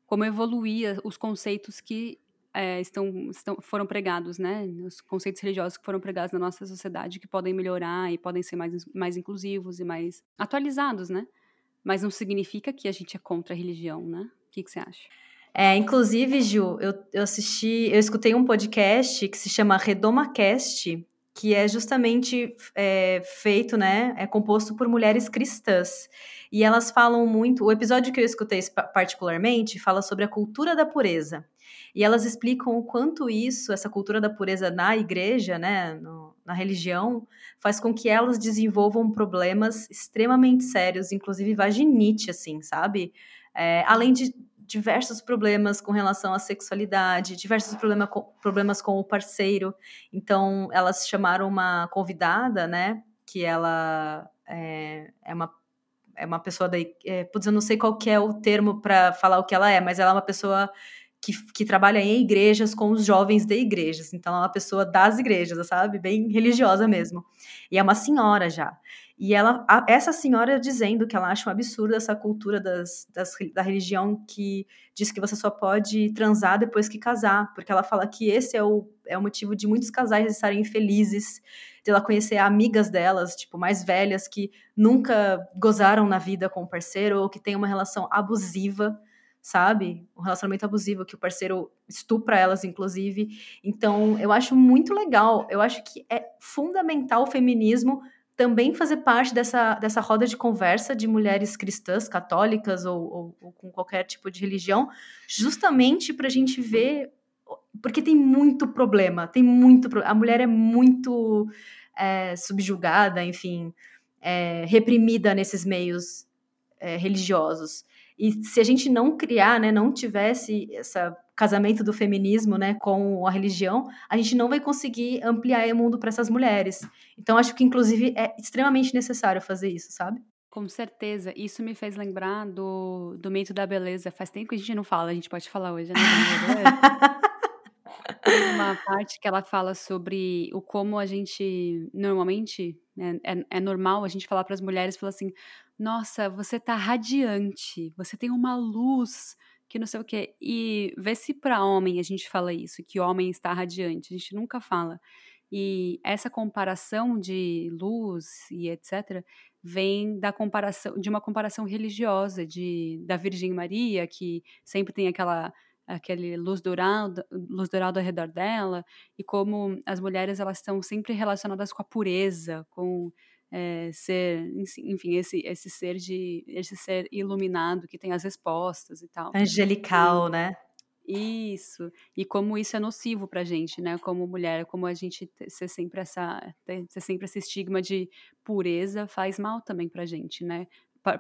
como evoluir os conceitos que é, estão, estão, foram pregados, né? Os conceitos religiosos que foram pregados na nossa sociedade que podem melhorar e podem ser mais, mais inclusivos e mais atualizados, né? Mas não significa que a gente é contra a religião, né? O que, que você acha? É, inclusive, Ju, eu, eu assisti, eu escutei um podcast que se chama RedomaCast, que é justamente é, feito, né? É composto por mulheres cristãs. E elas falam muito. O episódio que eu escutei particularmente fala sobre a cultura da pureza. E elas explicam o quanto isso, essa cultura da pureza na igreja, né, no, na religião, faz com que elas desenvolvam problemas extremamente sérios, inclusive vaginite, assim, sabe? É, além de diversos problemas com relação à sexualidade, diversos problema com, problemas com o parceiro. Então, elas chamaram uma convidada, né? Que ela é, é uma é uma pessoa daí. É, putz, eu não sei qual é o termo para falar o que ela é, mas ela é uma pessoa que, que trabalha em igrejas com os jovens de igrejas. Então, ela é uma pessoa das igrejas, sabe? Bem religiosa mesmo. E é uma senhora já. E ela, a, essa senhora dizendo que ela acha um absurdo essa cultura das, das, da religião que diz que você só pode transar depois que casar, porque ela fala que esse é o, é o motivo de muitos casais estarem infelizes, de ela conhecer amigas delas, tipo, mais velhas, que nunca gozaram na vida com o parceiro, ou que têm uma relação abusiva, sabe? Um relacionamento abusivo, que o parceiro estupra elas, inclusive. Então, eu acho muito legal, eu acho que é fundamental o feminismo também fazer parte dessa, dessa roda de conversa de mulheres cristãs, católicas ou, ou, ou com qualquer tipo de religião, justamente para a gente ver. Porque tem muito problema, tem muito. A mulher é muito é, subjugada, enfim, é, reprimida nesses meios é, religiosos. E se a gente não criar, né, não tivesse esse casamento do feminismo, né, com a religião, a gente não vai conseguir ampliar o mundo para essas mulheres. Então acho que inclusive é extremamente necessário fazer isso, sabe? Com certeza. Isso me fez lembrar do, do mito da beleza. Faz tempo que a gente não fala, a gente pode falar hoje, né? uma parte que ela fala sobre o como a gente normalmente né, é, é normal a gente falar para as mulheres falar assim nossa, você tá radiante, você tem uma luz que não sei o quê. E vê se para homem a gente fala isso, que homem está radiante, a gente nunca fala. E essa comparação de luz e etc vem da comparação de uma comparação religiosa de da Virgem Maria, que sempre tem aquela aquele luz dourada, luz dourada ao redor dela, e como as mulheres elas estão sempre relacionadas com a pureza, com é, ser, enfim, esse, esse ser de esse ser iluminado que tem as respostas e tal. Angelical, e, né? Isso. E como isso é nocivo pra gente, né? Como mulher, como a gente ser sempre essa ter sempre esse estigma de pureza faz mal também pra gente, né?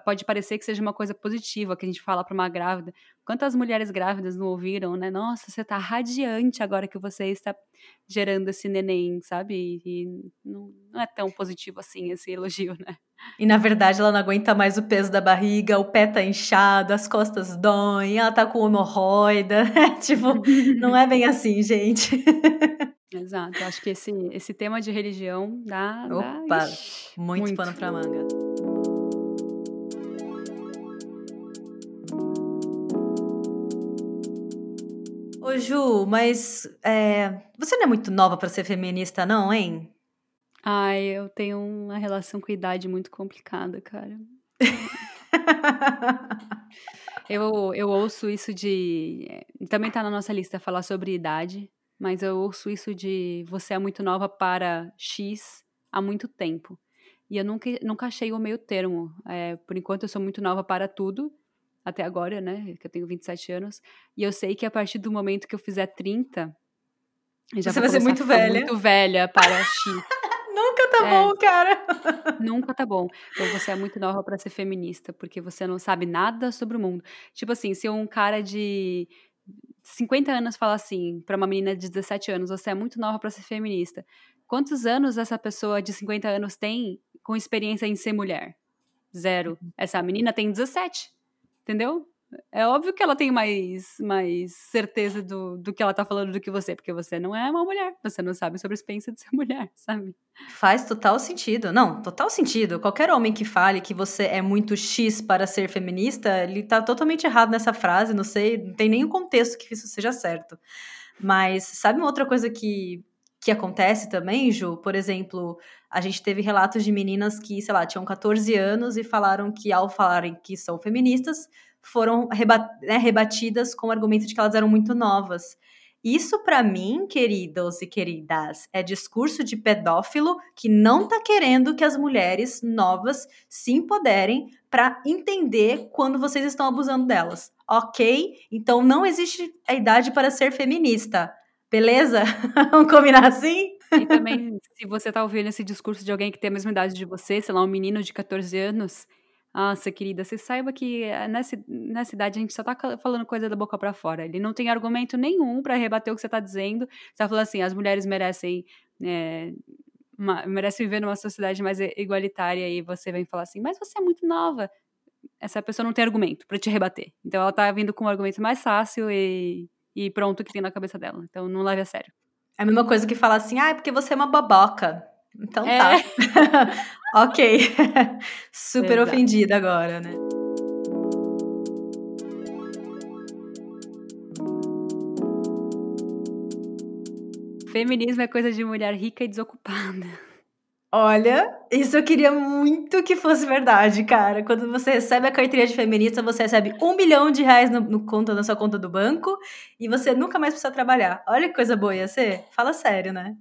Pode parecer que seja uma coisa positiva que a gente fala para uma grávida. Quantas mulheres grávidas não ouviram, né? Nossa, você tá radiante agora que você está gerando esse neném, sabe? E não, não é tão positivo assim esse elogio, né? E na verdade ela não aguenta mais o peso da barriga, o pé tá inchado, as costas doem, ela tá com hemorroida. tipo, não é bem assim, gente. Exato, acho que esse, esse tema de religião dá. Opa, dá, muito, muito pano pra manga. Ô Ju, mas é, você não é muito nova para ser feminista, não, hein? Ai, eu tenho uma relação com idade muito complicada, cara. eu, eu ouço isso de. Também tá na nossa lista falar sobre idade, mas eu ouço isso de você é muito nova para X há muito tempo. E eu nunca, nunca achei o meio termo. É, por enquanto, eu sou muito nova para tudo até agora, né? Que eu tenho 27 anos. E eu sei que a partir do momento que eu fizer 30, já Você vai ser muito velha. Muito velha para X. nunca tá é, bom, cara. nunca tá bom. Então você é muito nova para ser feminista, porque você não sabe nada sobre o mundo. Tipo assim, se um cara de 50 anos fala assim para uma menina de 17 anos, você é muito nova para ser feminista. Quantos anos essa pessoa de 50 anos tem com experiência em ser mulher? Zero. Uhum. Essa menina tem 17. Entendeu? É óbvio que ela tem mais, mais certeza do, do que ela tá falando do que você, porque você não é uma mulher, você não sabe sobre a experiência de ser mulher, sabe? Faz total sentido. Não, total sentido. Qualquer homem que fale que você é muito X para ser feminista, ele tá totalmente errado nessa frase, não sei, não tem nenhum contexto que isso seja certo. Mas sabe uma outra coisa que, que acontece também, Ju? Por exemplo, a gente teve relatos de meninas que, sei lá, tinham 14 anos e falaram que, ao falarem que são feministas, foram né, rebatidas com o argumento de que elas eram muito novas. Isso, para mim, queridos e queridas, é discurso de pedófilo que não tá querendo que as mulheres novas se empoderem para entender quando vocês estão abusando delas. Ok? Então não existe a idade para ser feminista. Beleza? Vamos combinar assim? E também, se você tá ouvindo esse discurso de alguém que tem a mesma idade de você, sei lá, um menino de 14 anos, nossa, querida, você saiba que eh, nessa, nessa idade a gente só tá falando coisa da boca para fora. Ele não tem argumento nenhum para rebater o que você tá dizendo. Você tá falando assim, as mulheres merecem. É, uma, merecem viver numa sociedade mais igualitária e você vem falar assim, mas você é muito nova. Essa pessoa não tem argumento para te rebater. Então ela tá vindo com um argumento mais fácil e, e pronto que tem na cabeça dela. Então não leve a sério. É a mesma coisa que falar assim, ah, é porque você é uma baboca. Então é. tá. ok. Super Exato. ofendida agora, né? Feminismo é coisa de mulher rica e desocupada. Olha, isso eu queria muito que fosse verdade, cara. Quando você recebe a carteirinha de feminista, você recebe um milhão de reais no, no conta, na sua conta do banco e você nunca mais precisa trabalhar. Olha que coisa boa ia ser. Fala sério, né?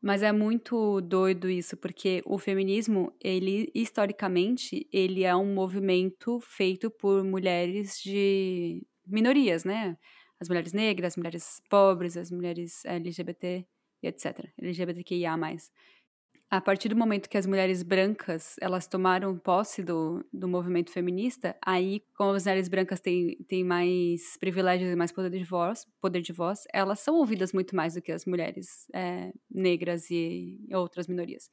Mas é muito doido isso, porque o feminismo, ele historicamente, ele é um movimento feito por mulheres de minorias, né? As mulheres negras, as mulheres pobres, as mulheres LGBT, etc. LGBTQIA+. A partir do momento que as mulheres brancas elas tomaram posse do, do movimento feminista, aí, como as mulheres brancas têm, têm mais privilégios e mais poder de voz, poder de voz, elas são ouvidas muito mais do que as mulheres é, negras e outras minorias.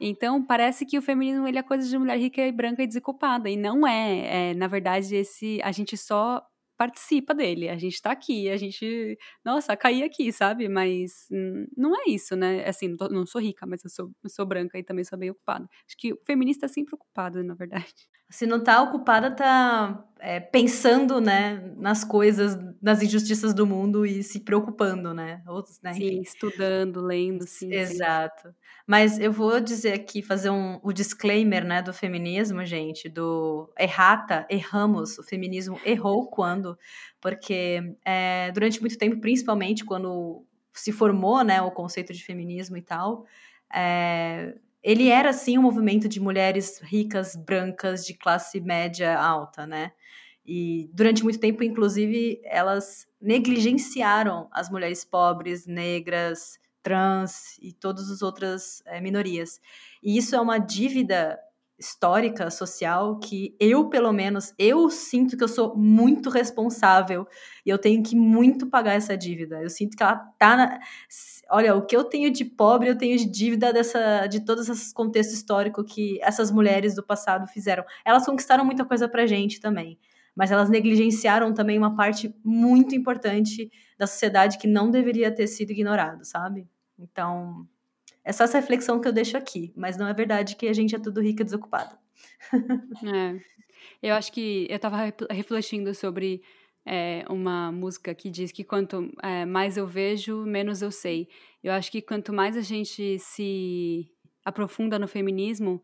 Então, parece que o feminismo ele é coisa de mulher rica e branca e desocupada, e não é. é na verdade, esse a gente só participa dele. A gente tá aqui, a gente, nossa, caí aqui, sabe? Mas hum, não é isso, né? Assim, não, tô, não sou rica, mas eu sou, eu sou branca e também sou bem ocupada. Acho que o feminista é sempre ocupado, na verdade. Se não tá ocupada, tá é, pensando, né, nas coisas, nas injustiças do mundo e se preocupando, né? Outros, né? Sim, Enfim. estudando, lendo, sim. Exato. Sim. Mas eu vou dizer aqui, fazer um, o disclaimer, né, do feminismo, gente, do errata, erramos, o feminismo errou quando, porque é, durante muito tempo, principalmente quando se formou, né, o conceito de feminismo e tal, é, ele era sim um movimento de mulheres ricas, brancas, de classe média alta, né? E durante muito tempo, inclusive, elas negligenciaram as mulheres pobres, negras, trans e todas as outras é, minorias. E isso é uma dívida histórica, social, que eu, pelo menos, eu sinto que eu sou muito responsável e eu tenho que muito pagar essa dívida. Eu sinto que ela tá na... Olha, o que eu tenho de pobre, eu tenho de dívida dessa, de todos esses contextos históricos que essas mulheres do passado fizeram. Elas conquistaram muita coisa pra gente também, mas elas negligenciaram também uma parte muito importante da sociedade que não deveria ter sido ignorado, sabe? Então, é só essa reflexão que eu deixo aqui, mas não é verdade que a gente é tudo rica e desocupado. é. Eu acho que eu estava refletindo sobre é, uma música que diz que quanto é, mais eu vejo, menos eu sei. Eu acho que quanto mais a gente se aprofunda no feminismo,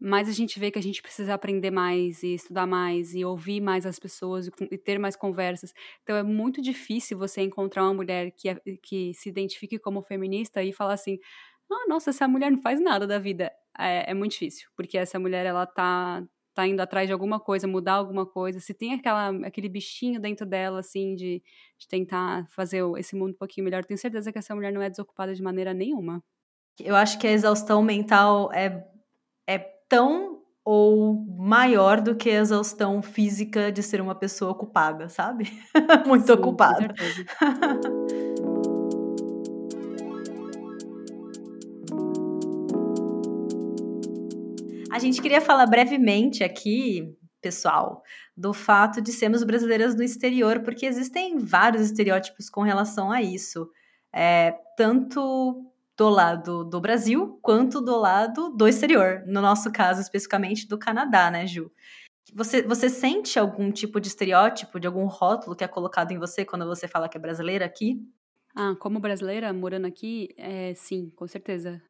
mais a gente vê que a gente precisa aprender mais e estudar mais e ouvir mais as pessoas e ter mais conversas. Então é muito difícil você encontrar uma mulher que, é, que se identifique como feminista e falar assim: ah, nossa, essa mulher não faz nada da vida. É, é muito difícil, porque essa mulher ela tá tá indo atrás de alguma coisa, mudar alguma coisa, se tem aquela, aquele bichinho dentro dela, assim, de, de tentar fazer esse mundo um pouquinho melhor, tenho certeza que essa mulher não é desocupada de maneira nenhuma. Eu acho que a exaustão mental é, é tão ou maior do que a exaustão física de ser uma pessoa ocupada, sabe? Muito Sim, ocupada. a gente queria falar brevemente aqui, pessoal, do fato de sermos brasileiras no exterior, porque existem vários estereótipos com relação a isso. É, tanto do lado do Brasil quanto do lado do exterior, no nosso caso especificamente do Canadá, né, Ju? Você, você sente algum tipo de estereótipo, de algum rótulo que é colocado em você quando você fala que é brasileira aqui? Ah, como brasileira, morando aqui, é, sim, com certeza.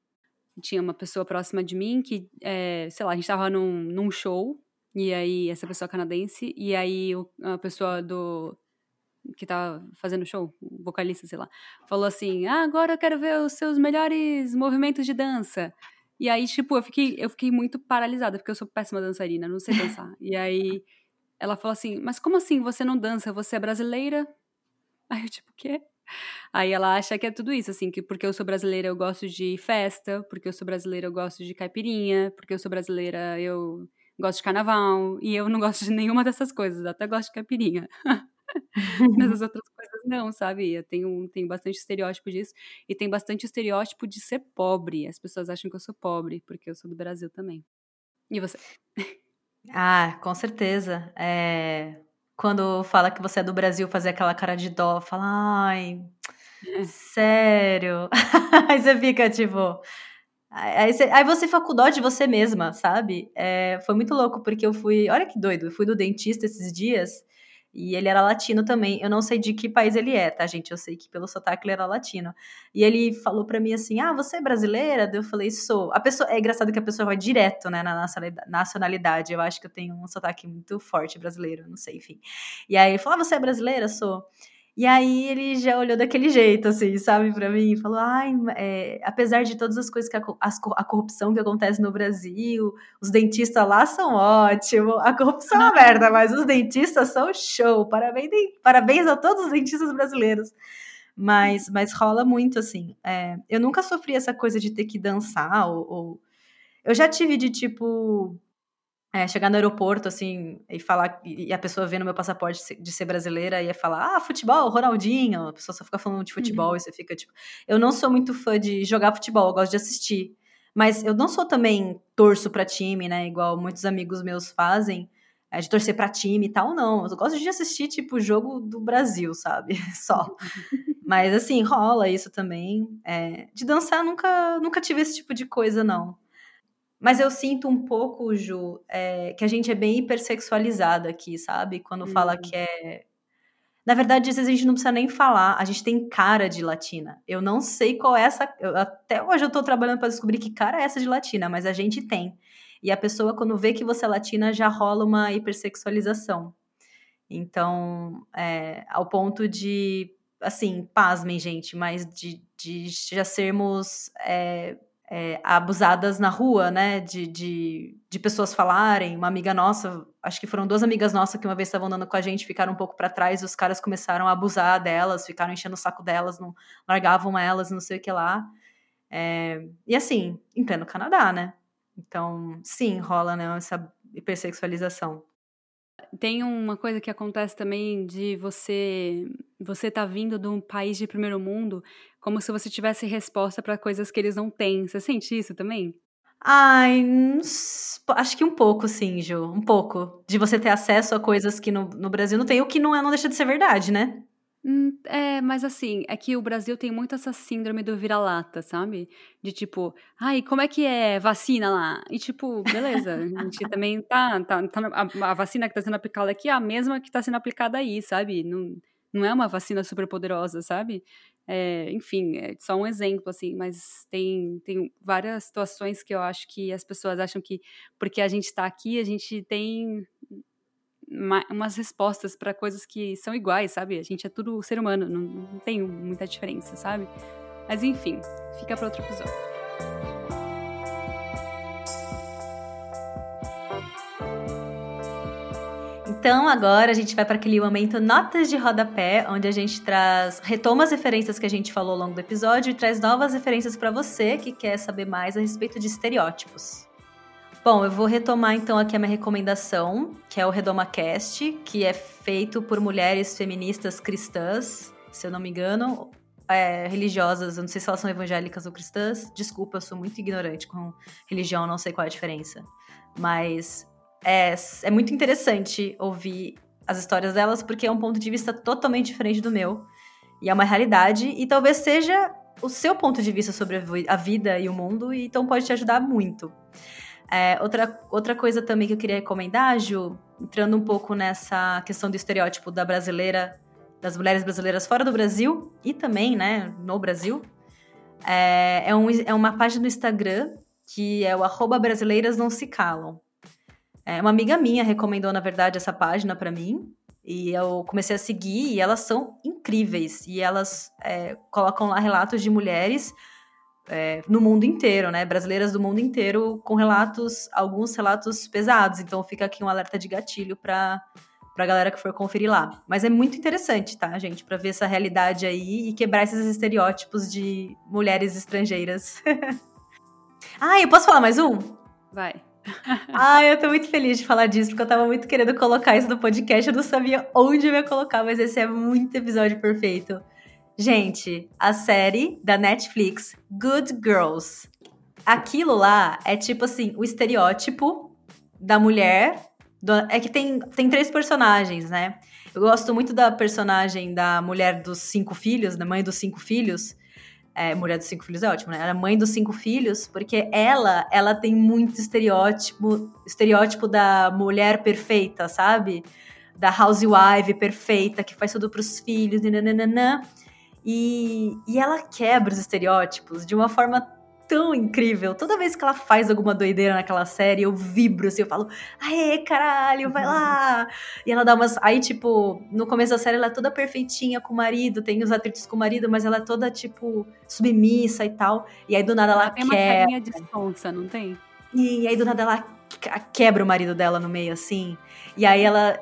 Tinha uma pessoa próxima de mim que, é, sei lá, a gente tava num, num show, e aí, essa pessoa canadense, e aí a pessoa do, que tava fazendo show, vocalista, sei lá, falou assim: "Ah, agora eu quero ver os seus melhores movimentos de dança". E aí, tipo, eu fiquei, eu fiquei muito paralisada, porque eu sou péssima dançarina, não sei dançar. e aí ela falou assim: "Mas como assim você não dança? Você é brasileira?" Aí eu tipo, o quê? Aí ela acha que é tudo isso, assim, que porque eu sou brasileira eu gosto de festa, porque eu sou brasileira eu gosto de caipirinha, porque eu sou brasileira eu gosto de carnaval, e eu não gosto de nenhuma dessas coisas, até gosto de caipirinha. Mas as outras coisas não, sabe? Eu tenho, tenho bastante estereótipo disso. E tem bastante estereótipo de ser pobre. As pessoas acham que eu sou pobre, porque eu sou do Brasil também. E você? Ah, com certeza. É... Quando fala que você é do Brasil, fazer aquela cara de dó, fala, ai, é. sério. Aí você fica tipo. Aí você, aí você fica com dó de você mesma, sabe? É, foi muito louco, porque eu fui. Olha que doido, eu fui do dentista esses dias. E ele era latino também. Eu não sei de que país ele é, tá, gente? Eu sei que pelo sotaque ele era latino. E ele falou para mim assim: Ah, você é brasileira? Eu falei: Sou. A pessoa, é engraçado que a pessoa vai direto, né, na nacionalidade. Eu acho que eu tenho um sotaque muito forte brasileiro, não sei, enfim. E aí ele falou: Ah, você é brasileira? Sou. E aí ele já olhou daquele jeito, assim, sabe, para mim, e falou: ai, é, apesar de todas as coisas que a, a, corrupção que acontece no Brasil, os dentistas lá são ótimos, a corrupção é uma merda, mas os dentistas são show. Parabéns, parabéns a todos os dentistas brasileiros. Mas, mas rola muito, assim. É, eu nunca sofri essa coisa de ter que dançar, ou, ou... Eu já tive de tipo é, chegar no aeroporto, assim, e falar, e a pessoa vendo meu passaporte de ser brasileira ia falar, ah, futebol, Ronaldinho, a pessoa só fica falando de futebol uhum. e você fica tipo. Eu não sou muito fã de jogar futebol, eu gosto de assistir. Mas eu não sou também torço para time, né? Igual muitos amigos meus fazem, é, de torcer para time e tal, não. Eu gosto de assistir, tipo, o jogo do Brasil, sabe? Só. Mas assim, rola isso também. É, de dançar, nunca, nunca tive esse tipo de coisa, não. Mas eu sinto um pouco, Ju, é, que a gente é bem hipersexualizada aqui, sabe? Quando uhum. fala que é. Na verdade, às vezes a gente não precisa nem falar, a gente tem cara de latina. Eu não sei qual é essa. Eu, até hoje eu tô trabalhando para descobrir que cara é essa de latina, mas a gente tem. E a pessoa, quando vê que você é latina, já rola uma hipersexualização. Então, é, ao ponto de. Assim, pasmem, gente, mas de, de já sermos. É, é, abusadas na rua, né? De, de, de, pessoas falarem. Uma amiga nossa, acho que foram duas amigas nossas que uma vez estavam andando com a gente, ficaram um pouco para trás, os caras começaram a abusar delas, ficaram enchendo o saco delas, não largavam elas, não sei o que lá. É, e assim, em pleno Canadá, né? Então, sim, rola né, essa hipersexualização tem uma coisa que acontece também de você você tá vindo de um país de primeiro mundo como se você tivesse resposta para coisas que eles não têm. Você sente isso também? Ai, acho que um pouco, sim, Ju. Um pouco. De você ter acesso a coisas que no, no Brasil não tem, o que não, é, não deixa de ser verdade, né? Hum, é, mas assim, é que o Brasil tem muito essa síndrome do vira-lata, sabe? De tipo, ai, como é que é vacina lá? E tipo, beleza, a gente também tá, tá, tá a, a, vacina que tá sendo aplicada aqui é a mesma que tá sendo aplicada aí, sabe? Não, não é uma vacina super poderosa, sabe? É, enfim, é só um exemplo, assim, mas tem, tem várias situações que eu acho que as pessoas acham que porque a gente tá aqui, a gente tem umas respostas para coisas que são iguais, sabe? A gente é tudo ser humano, não, não tem muita diferença, sabe? Mas enfim, fica para outro episódio. Então agora a gente vai para aquele momento notas de rodapé, onde a gente traz retoma as referências que a gente falou ao longo do episódio e traz novas referências para você que quer saber mais a respeito de estereótipos. Bom, eu vou retomar então aqui a minha recomendação, que é o RedomaCast, que é feito por mulheres feministas cristãs, se eu não me engano, é, religiosas, eu não sei se elas são evangélicas ou cristãs. Desculpa, eu sou muito ignorante com religião, não sei qual é a diferença. Mas é, é muito interessante ouvir as histórias delas, porque é um ponto de vista totalmente diferente do meu. E é uma realidade, e talvez seja o seu ponto de vista sobre a vida e o mundo, e então pode te ajudar muito. É, outra, outra coisa também que eu queria recomendar, Ju, entrando um pouco nessa questão do estereótipo da brasileira das mulheres brasileiras fora do Brasil e também, né, no Brasil. É, é, um, é uma página no Instagram que é o arroba brasileiras não se calam. É, uma amiga minha recomendou, na verdade, essa página para mim. E eu comecei a seguir e elas são incríveis. E elas é, colocam lá relatos de mulheres é, no mundo inteiro, né? Brasileiras do mundo inteiro, com relatos, alguns relatos pesados. Então fica aqui um alerta de gatilho para pra galera que for conferir lá. Mas é muito interessante, tá, gente? Pra ver essa realidade aí e quebrar esses estereótipos de mulheres estrangeiras. ah, eu posso falar mais um? Vai. ah, eu tô muito feliz de falar disso, porque eu tava muito querendo colocar isso no podcast, eu não sabia onde eu ia colocar, mas esse é muito episódio perfeito. Gente, a série da Netflix Good Girls. Aquilo lá é tipo assim, o estereótipo da mulher. Do, é que tem, tem três personagens, né? Eu gosto muito da personagem da mulher dos cinco filhos, da mãe dos cinco filhos. É, mulher dos cinco filhos é ótimo, né? Ela é mãe dos cinco filhos, porque ela, ela tem muito estereótipo, estereótipo da mulher perfeita, sabe? Da housewife perfeita, que faz tudo pros filhos, nananana. E, e ela quebra os estereótipos de uma forma tão incrível. Toda vez que ela faz alguma doideira naquela série, eu vibro assim, eu falo, aê, caralho, vai lá! E ela dá umas. Aí, tipo, no começo da série ela é toda perfeitinha com o marido, tem os atritos com o marido, mas ela é toda, tipo, submissa e tal. E aí do nada ela, ela tem quer. Tem uma de sonsa, não tem? E aí do nada ela quebra o marido dela no meio, assim. E aí ela.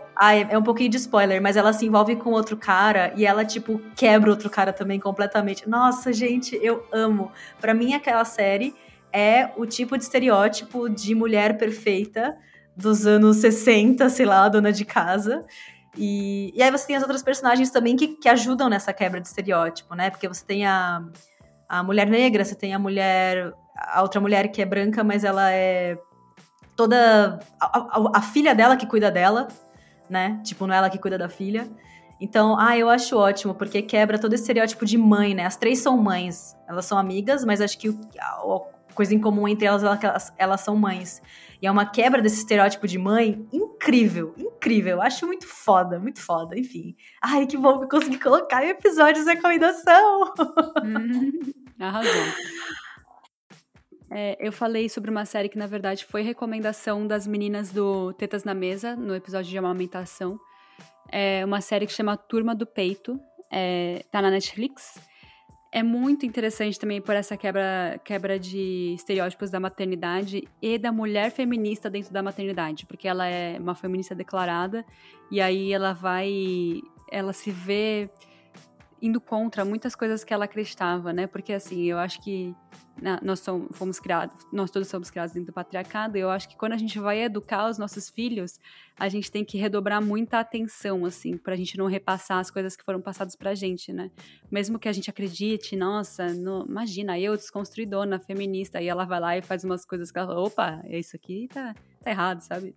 É um pouquinho de spoiler, mas ela se envolve com outro cara e ela, tipo, quebra outro cara também completamente. Nossa, gente, eu amo. Para mim, aquela série é o tipo de estereótipo de mulher perfeita dos anos 60, sei lá, dona de casa. E, e aí você tem as outras personagens também que, que ajudam nessa quebra de estereótipo, né? Porque você tem a, a mulher negra, você tem a mulher. A outra mulher que é branca, mas ela é toda. A, a, a, filha dela que cuida dela, né? Tipo, não é ela que cuida da filha. Então, ah, eu acho ótimo, porque quebra todo esse estereótipo de mãe, né? As três são mães. Elas são amigas, mas acho que a, coisa em comum entre elas é que elas, elas são mães. E é uma quebra desse estereótipo de mãe incrível, incrível. Eu acho muito foda, muito foda, enfim. Ai, que bom que eu consegui colocar em episódios de recomendação. Hum, arrasou. É, eu falei sobre uma série que, na verdade, foi recomendação das meninas do Tetas na Mesa, no episódio de amamentação. É uma série que chama Turma do Peito, é, tá na Netflix. É muito interessante também por essa quebra, quebra de estereótipos da maternidade e da mulher feminista dentro da maternidade, porque ela é uma feminista declarada e aí ela vai. Ela se vê indo contra muitas coisas que ela acreditava, né? Porque assim, eu acho que né, nós somos, fomos criados, nós todos somos criados dentro do patriarcado, e eu acho que quando a gente vai educar os nossos filhos, a gente tem que redobrar muita atenção, assim, pra gente não repassar as coisas que foram passadas pra gente, né? Mesmo que a gente acredite, nossa, no, imagina, eu desconstruidona, feminista, aí ela vai lá e faz umas coisas que ela opa, isso aqui tá, tá errado, sabe?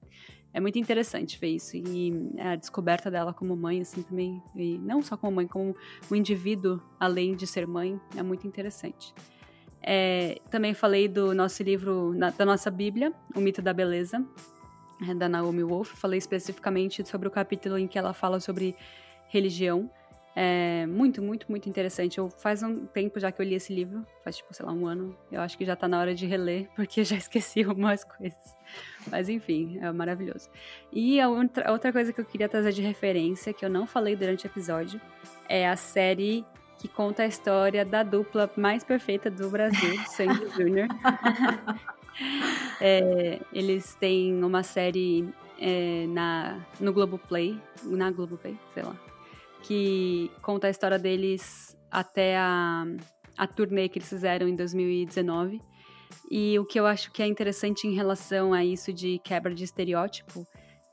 É muito interessante ver isso. E a descoberta dela como mãe, assim, também. E não só como mãe, como um indivíduo, além de ser mãe, é muito interessante. É, também falei do nosso livro, da nossa Bíblia, O Mito da Beleza, é, da Naomi Wolf. Falei especificamente sobre o capítulo em que ela fala sobre religião. É muito, muito, muito interessante. Eu faz um tempo já que eu li esse livro, faz tipo, sei lá, um ano. Eu acho que já tá na hora de reler, porque já esqueci algumas coisas. Mas enfim, é maravilhoso. E a outra, a outra coisa que eu queria trazer de referência, que eu não falei durante o episódio, é a série que conta a história da dupla mais perfeita do Brasil, Sandy Jr. é, eles têm uma série é, na, no Globoplay, na Globoplay, sei lá, que conta a história deles até a, a turnê que eles fizeram em 2019. E o que eu acho que é interessante em relação a isso de quebra de estereótipo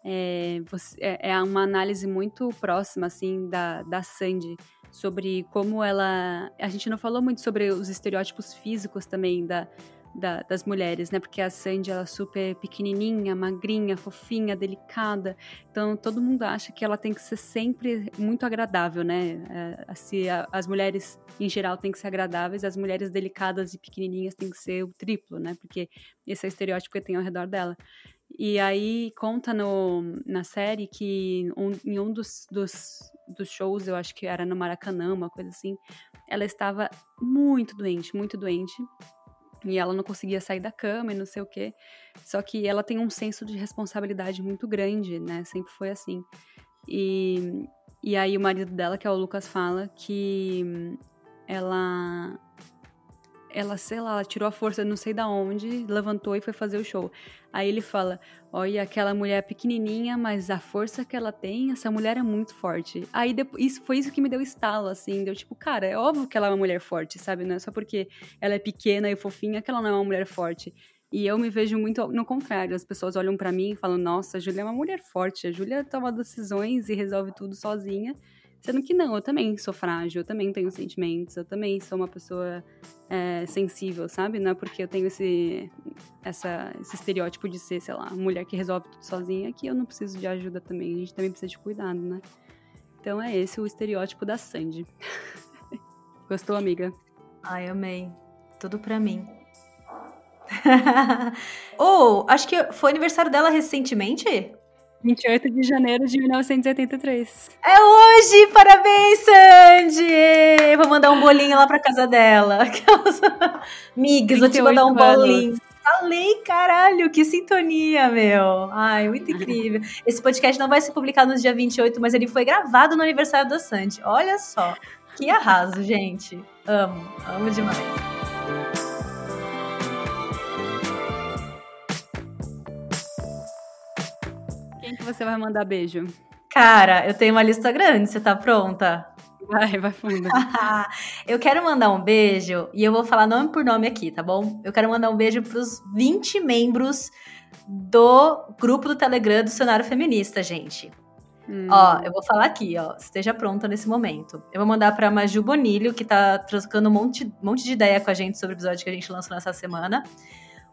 é, você, é, é uma análise muito próxima, assim, da, da Sandy, sobre como ela... A gente não falou muito sobre os estereótipos físicos também da, da, das mulheres, né? Porque a Sandy ela é super pequenininha, magrinha, fofinha, delicada. Então todo mundo acha que ela tem que ser sempre muito agradável, né? É, a, as mulheres em geral têm que ser agradáveis, as mulheres delicadas e pequenininhas têm que ser o triplo, né? Porque esse é o estereótipo que tem ao redor dela. E aí conta no, na série que um, em um dos, dos, dos shows, eu acho que era no Maracanã, uma coisa assim, ela estava muito doente, muito doente. E ela não conseguia sair da cama e não sei o quê. Só que ela tem um senso de responsabilidade muito grande, né? Sempre foi assim. E, e aí o marido dela, que é o Lucas, fala que ela ela, sei lá, ela tirou a força não sei da onde, levantou e foi fazer o show. Aí ele fala: Olha, aquela mulher pequenininha, mas a força que ela tem, essa mulher é muito forte. Aí depois, isso, foi isso que me deu estalo, assim. Deu tipo, cara, é óbvio que ela é uma mulher forte, sabe? Não é só porque ela é pequena e fofinha que ela não é uma mulher forte. E eu me vejo muito no contrário. As pessoas olham para mim e falam: Nossa, a Júlia é uma mulher forte. A Júlia toma decisões e resolve tudo sozinha. Sendo que não, eu também sou frágil, eu também tenho sentimentos, eu também sou uma pessoa é, sensível, sabe? Não é porque eu tenho esse, essa, esse estereótipo de ser, sei lá, mulher que resolve tudo sozinha que eu não preciso de ajuda também. A gente também precisa de cuidado, né? Então é esse o estereótipo da Sandy. Gostou, amiga? Ai, amei. Tudo pra mim. Ou, oh, acho que foi aniversário dela recentemente? 28 de janeiro de 1983. É hoje! Parabéns, Sandy! Vou mandar um bolinho lá pra casa dela. Migs, vou te mandar um bolinho. Falei, caralho, que sintonia, meu. Ai, muito incrível. Esse podcast não vai ser publicado no dia 28, mas ele foi gravado no aniversário da Sandy. Olha só, que arraso, gente. Amo, amo demais. Você vai mandar beijo? Cara, eu tenho uma lista grande, você tá pronta? Vai, vai fundo. eu quero mandar um beijo, e eu vou falar nome por nome aqui, tá bom? Eu quero mandar um beijo pros 20 membros do grupo do Telegram do Cenário Feminista, gente. Hum. Ó, eu vou falar aqui, ó. Esteja pronta nesse momento. Eu vou mandar pra Maju Bonilho, que tá trocando um monte, monte de ideia com a gente sobre o episódio que a gente lançou nessa semana.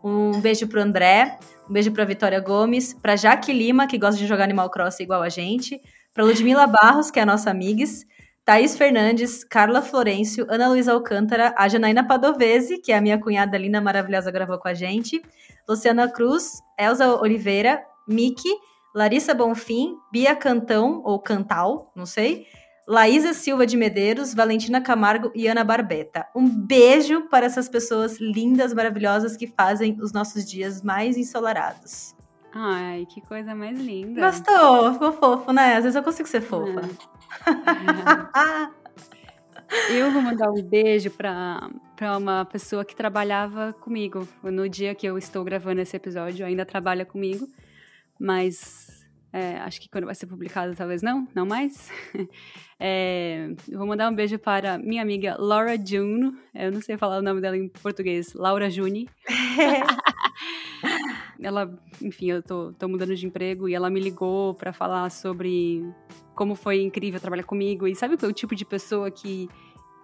Um beijo pro André, um beijo pra Vitória Gomes, pra Jaque Lima, que gosta de jogar Animal Crossing igual a gente, pra Ludmila Barros, que é a nossa amigas, Thaís Fernandes, Carla Florencio, Ana Luísa Alcântara, a Janaína Padovese, que é a minha cunhada linda, maravilhosa, gravou com a gente, Luciana Cruz, Elza Oliveira, Miki, Larissa Bonfim, Bia Cantão, ou Cantal, não sei, Laísa Silva de Medeiros, Valentina Camargo e Ana Barbeta. Um beijo para essas pessoas lindas, maravilhosas que fazem os nossos dias mais ensolarados. Ai, que coisa mais linda. Gostou? Ficou fofo, né? Às vezes eu consigo ser fofa. É. eu vou mandar um beijo para uma pessoa que trabalhava comigo. No dia que eu estou gravando esse episódio, ainda trabalha comigo, mas é, acho que quando vai ser publicado, talvez não, não mais. É, vou mandar um beijo para minha amiga Laura June. Eu não sei falar o nome dela em português. Laura June. ela, enfim, eu tô, tô mudando de emprego e ela me ligou para falar sobre como foi incrível trabalhar comigo. E sabe o tipo de pessoa que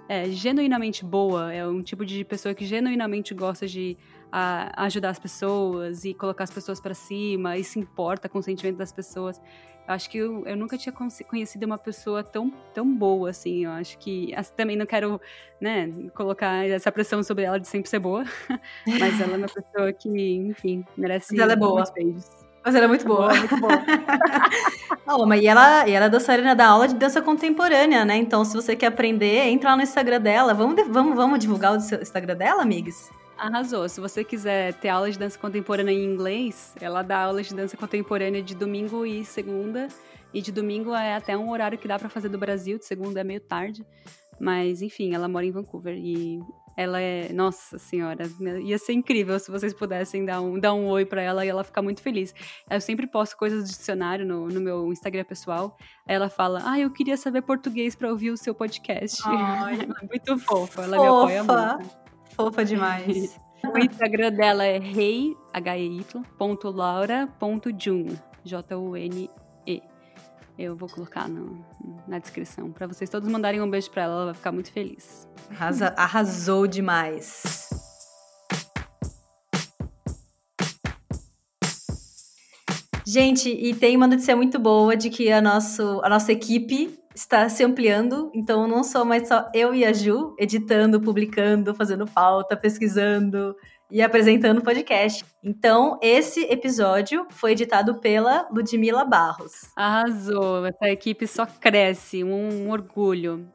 é genuinamente boa? É um tipo de pessoa que genuinamente gosta de a, ajudar as pessoas e colocar as pessoas para cima e se importa com o sentimento das pessoas. Acho que eu, eu nunca tinha conhecido uma pessoa tão, tão boa, assim. Eu acho que também não quero, né, colocar essa pressão sobre ela de sempre ser boa, mas ela é uma pessoa que, enfim, merece mas ela é boa. beijos. Mas ela é muito boa. muito boa. oh, mas e ela, e ela é dançarina da aula de dança contemporânea, né? Então, se você quer aprender, entra lá no Instagram dela. Vamos, vamos, vamos divulgar o Instagram dela, amigas? Arrasou. Se você quiser ter aula de dança contemporânea em inglês, ela dá aulas de dança contemporânea de domingo e segunda. E de domingo é até um horário que dá para fazer do Brasil, de segunda é meio tarde. Mas, enfim, ela mora em Vancouver e ela é. Nossa senhora, ia ser incrível se vocês pudessem dar um, dar um oi para ela e ela ficar muito feliz. Eu sempre posto coisas do dicionário no, no meu Instagram pessoal. Aí ela fala: Ah, eu queria saber português para ouvir o seu podcast. Ai, muito fofa, ela fofa. me apoia muito. Fofa demais. o Instagram dela é rei, H-E-Y, J-U-N-E. Eu vou colocar no, na descrição para vocês todos mandarem um beijo para ela, ela vai ficar muito feliz. Arrasa, arrasou demais. Gente, e tem uma notícia muito boa de que a, nosso, a nossa equipe está se ampliando, então não sou mais só eu e a Ju editando, publicando, fazendo pauta, pesquisando e apresentando o podcast. Então, esse episódio foi editado pela Ludmila Barros. Arrasou! Essa equipe só cresce, um, um orgulho.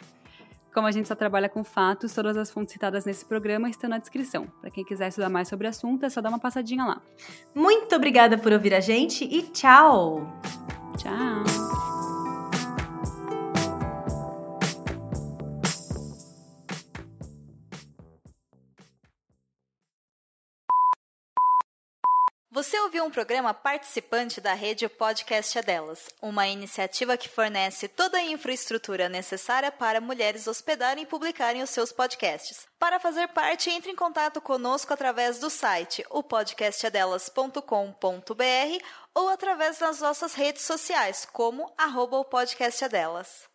Como a gente só trabalha com fatos, todas as fontes citadas nesse programa estão na descrição. Para quem quiser estudar mais sobre o assunto, é só dar uma passadinha lá. Muito obrigada por ouvir a gente e tchau! Tchau! Você ouviu um programa participante da rede Podcast é Delas, uma iniciativa que fornece toda a infraestrutura necessária para mulheres hospedarem e publicarem os seus podcasts. Para fazer parte, entre em contato conosco através do site opodcastadelas.com.br ou através das nossas redes sociais, como arroba o Podcast é Delas.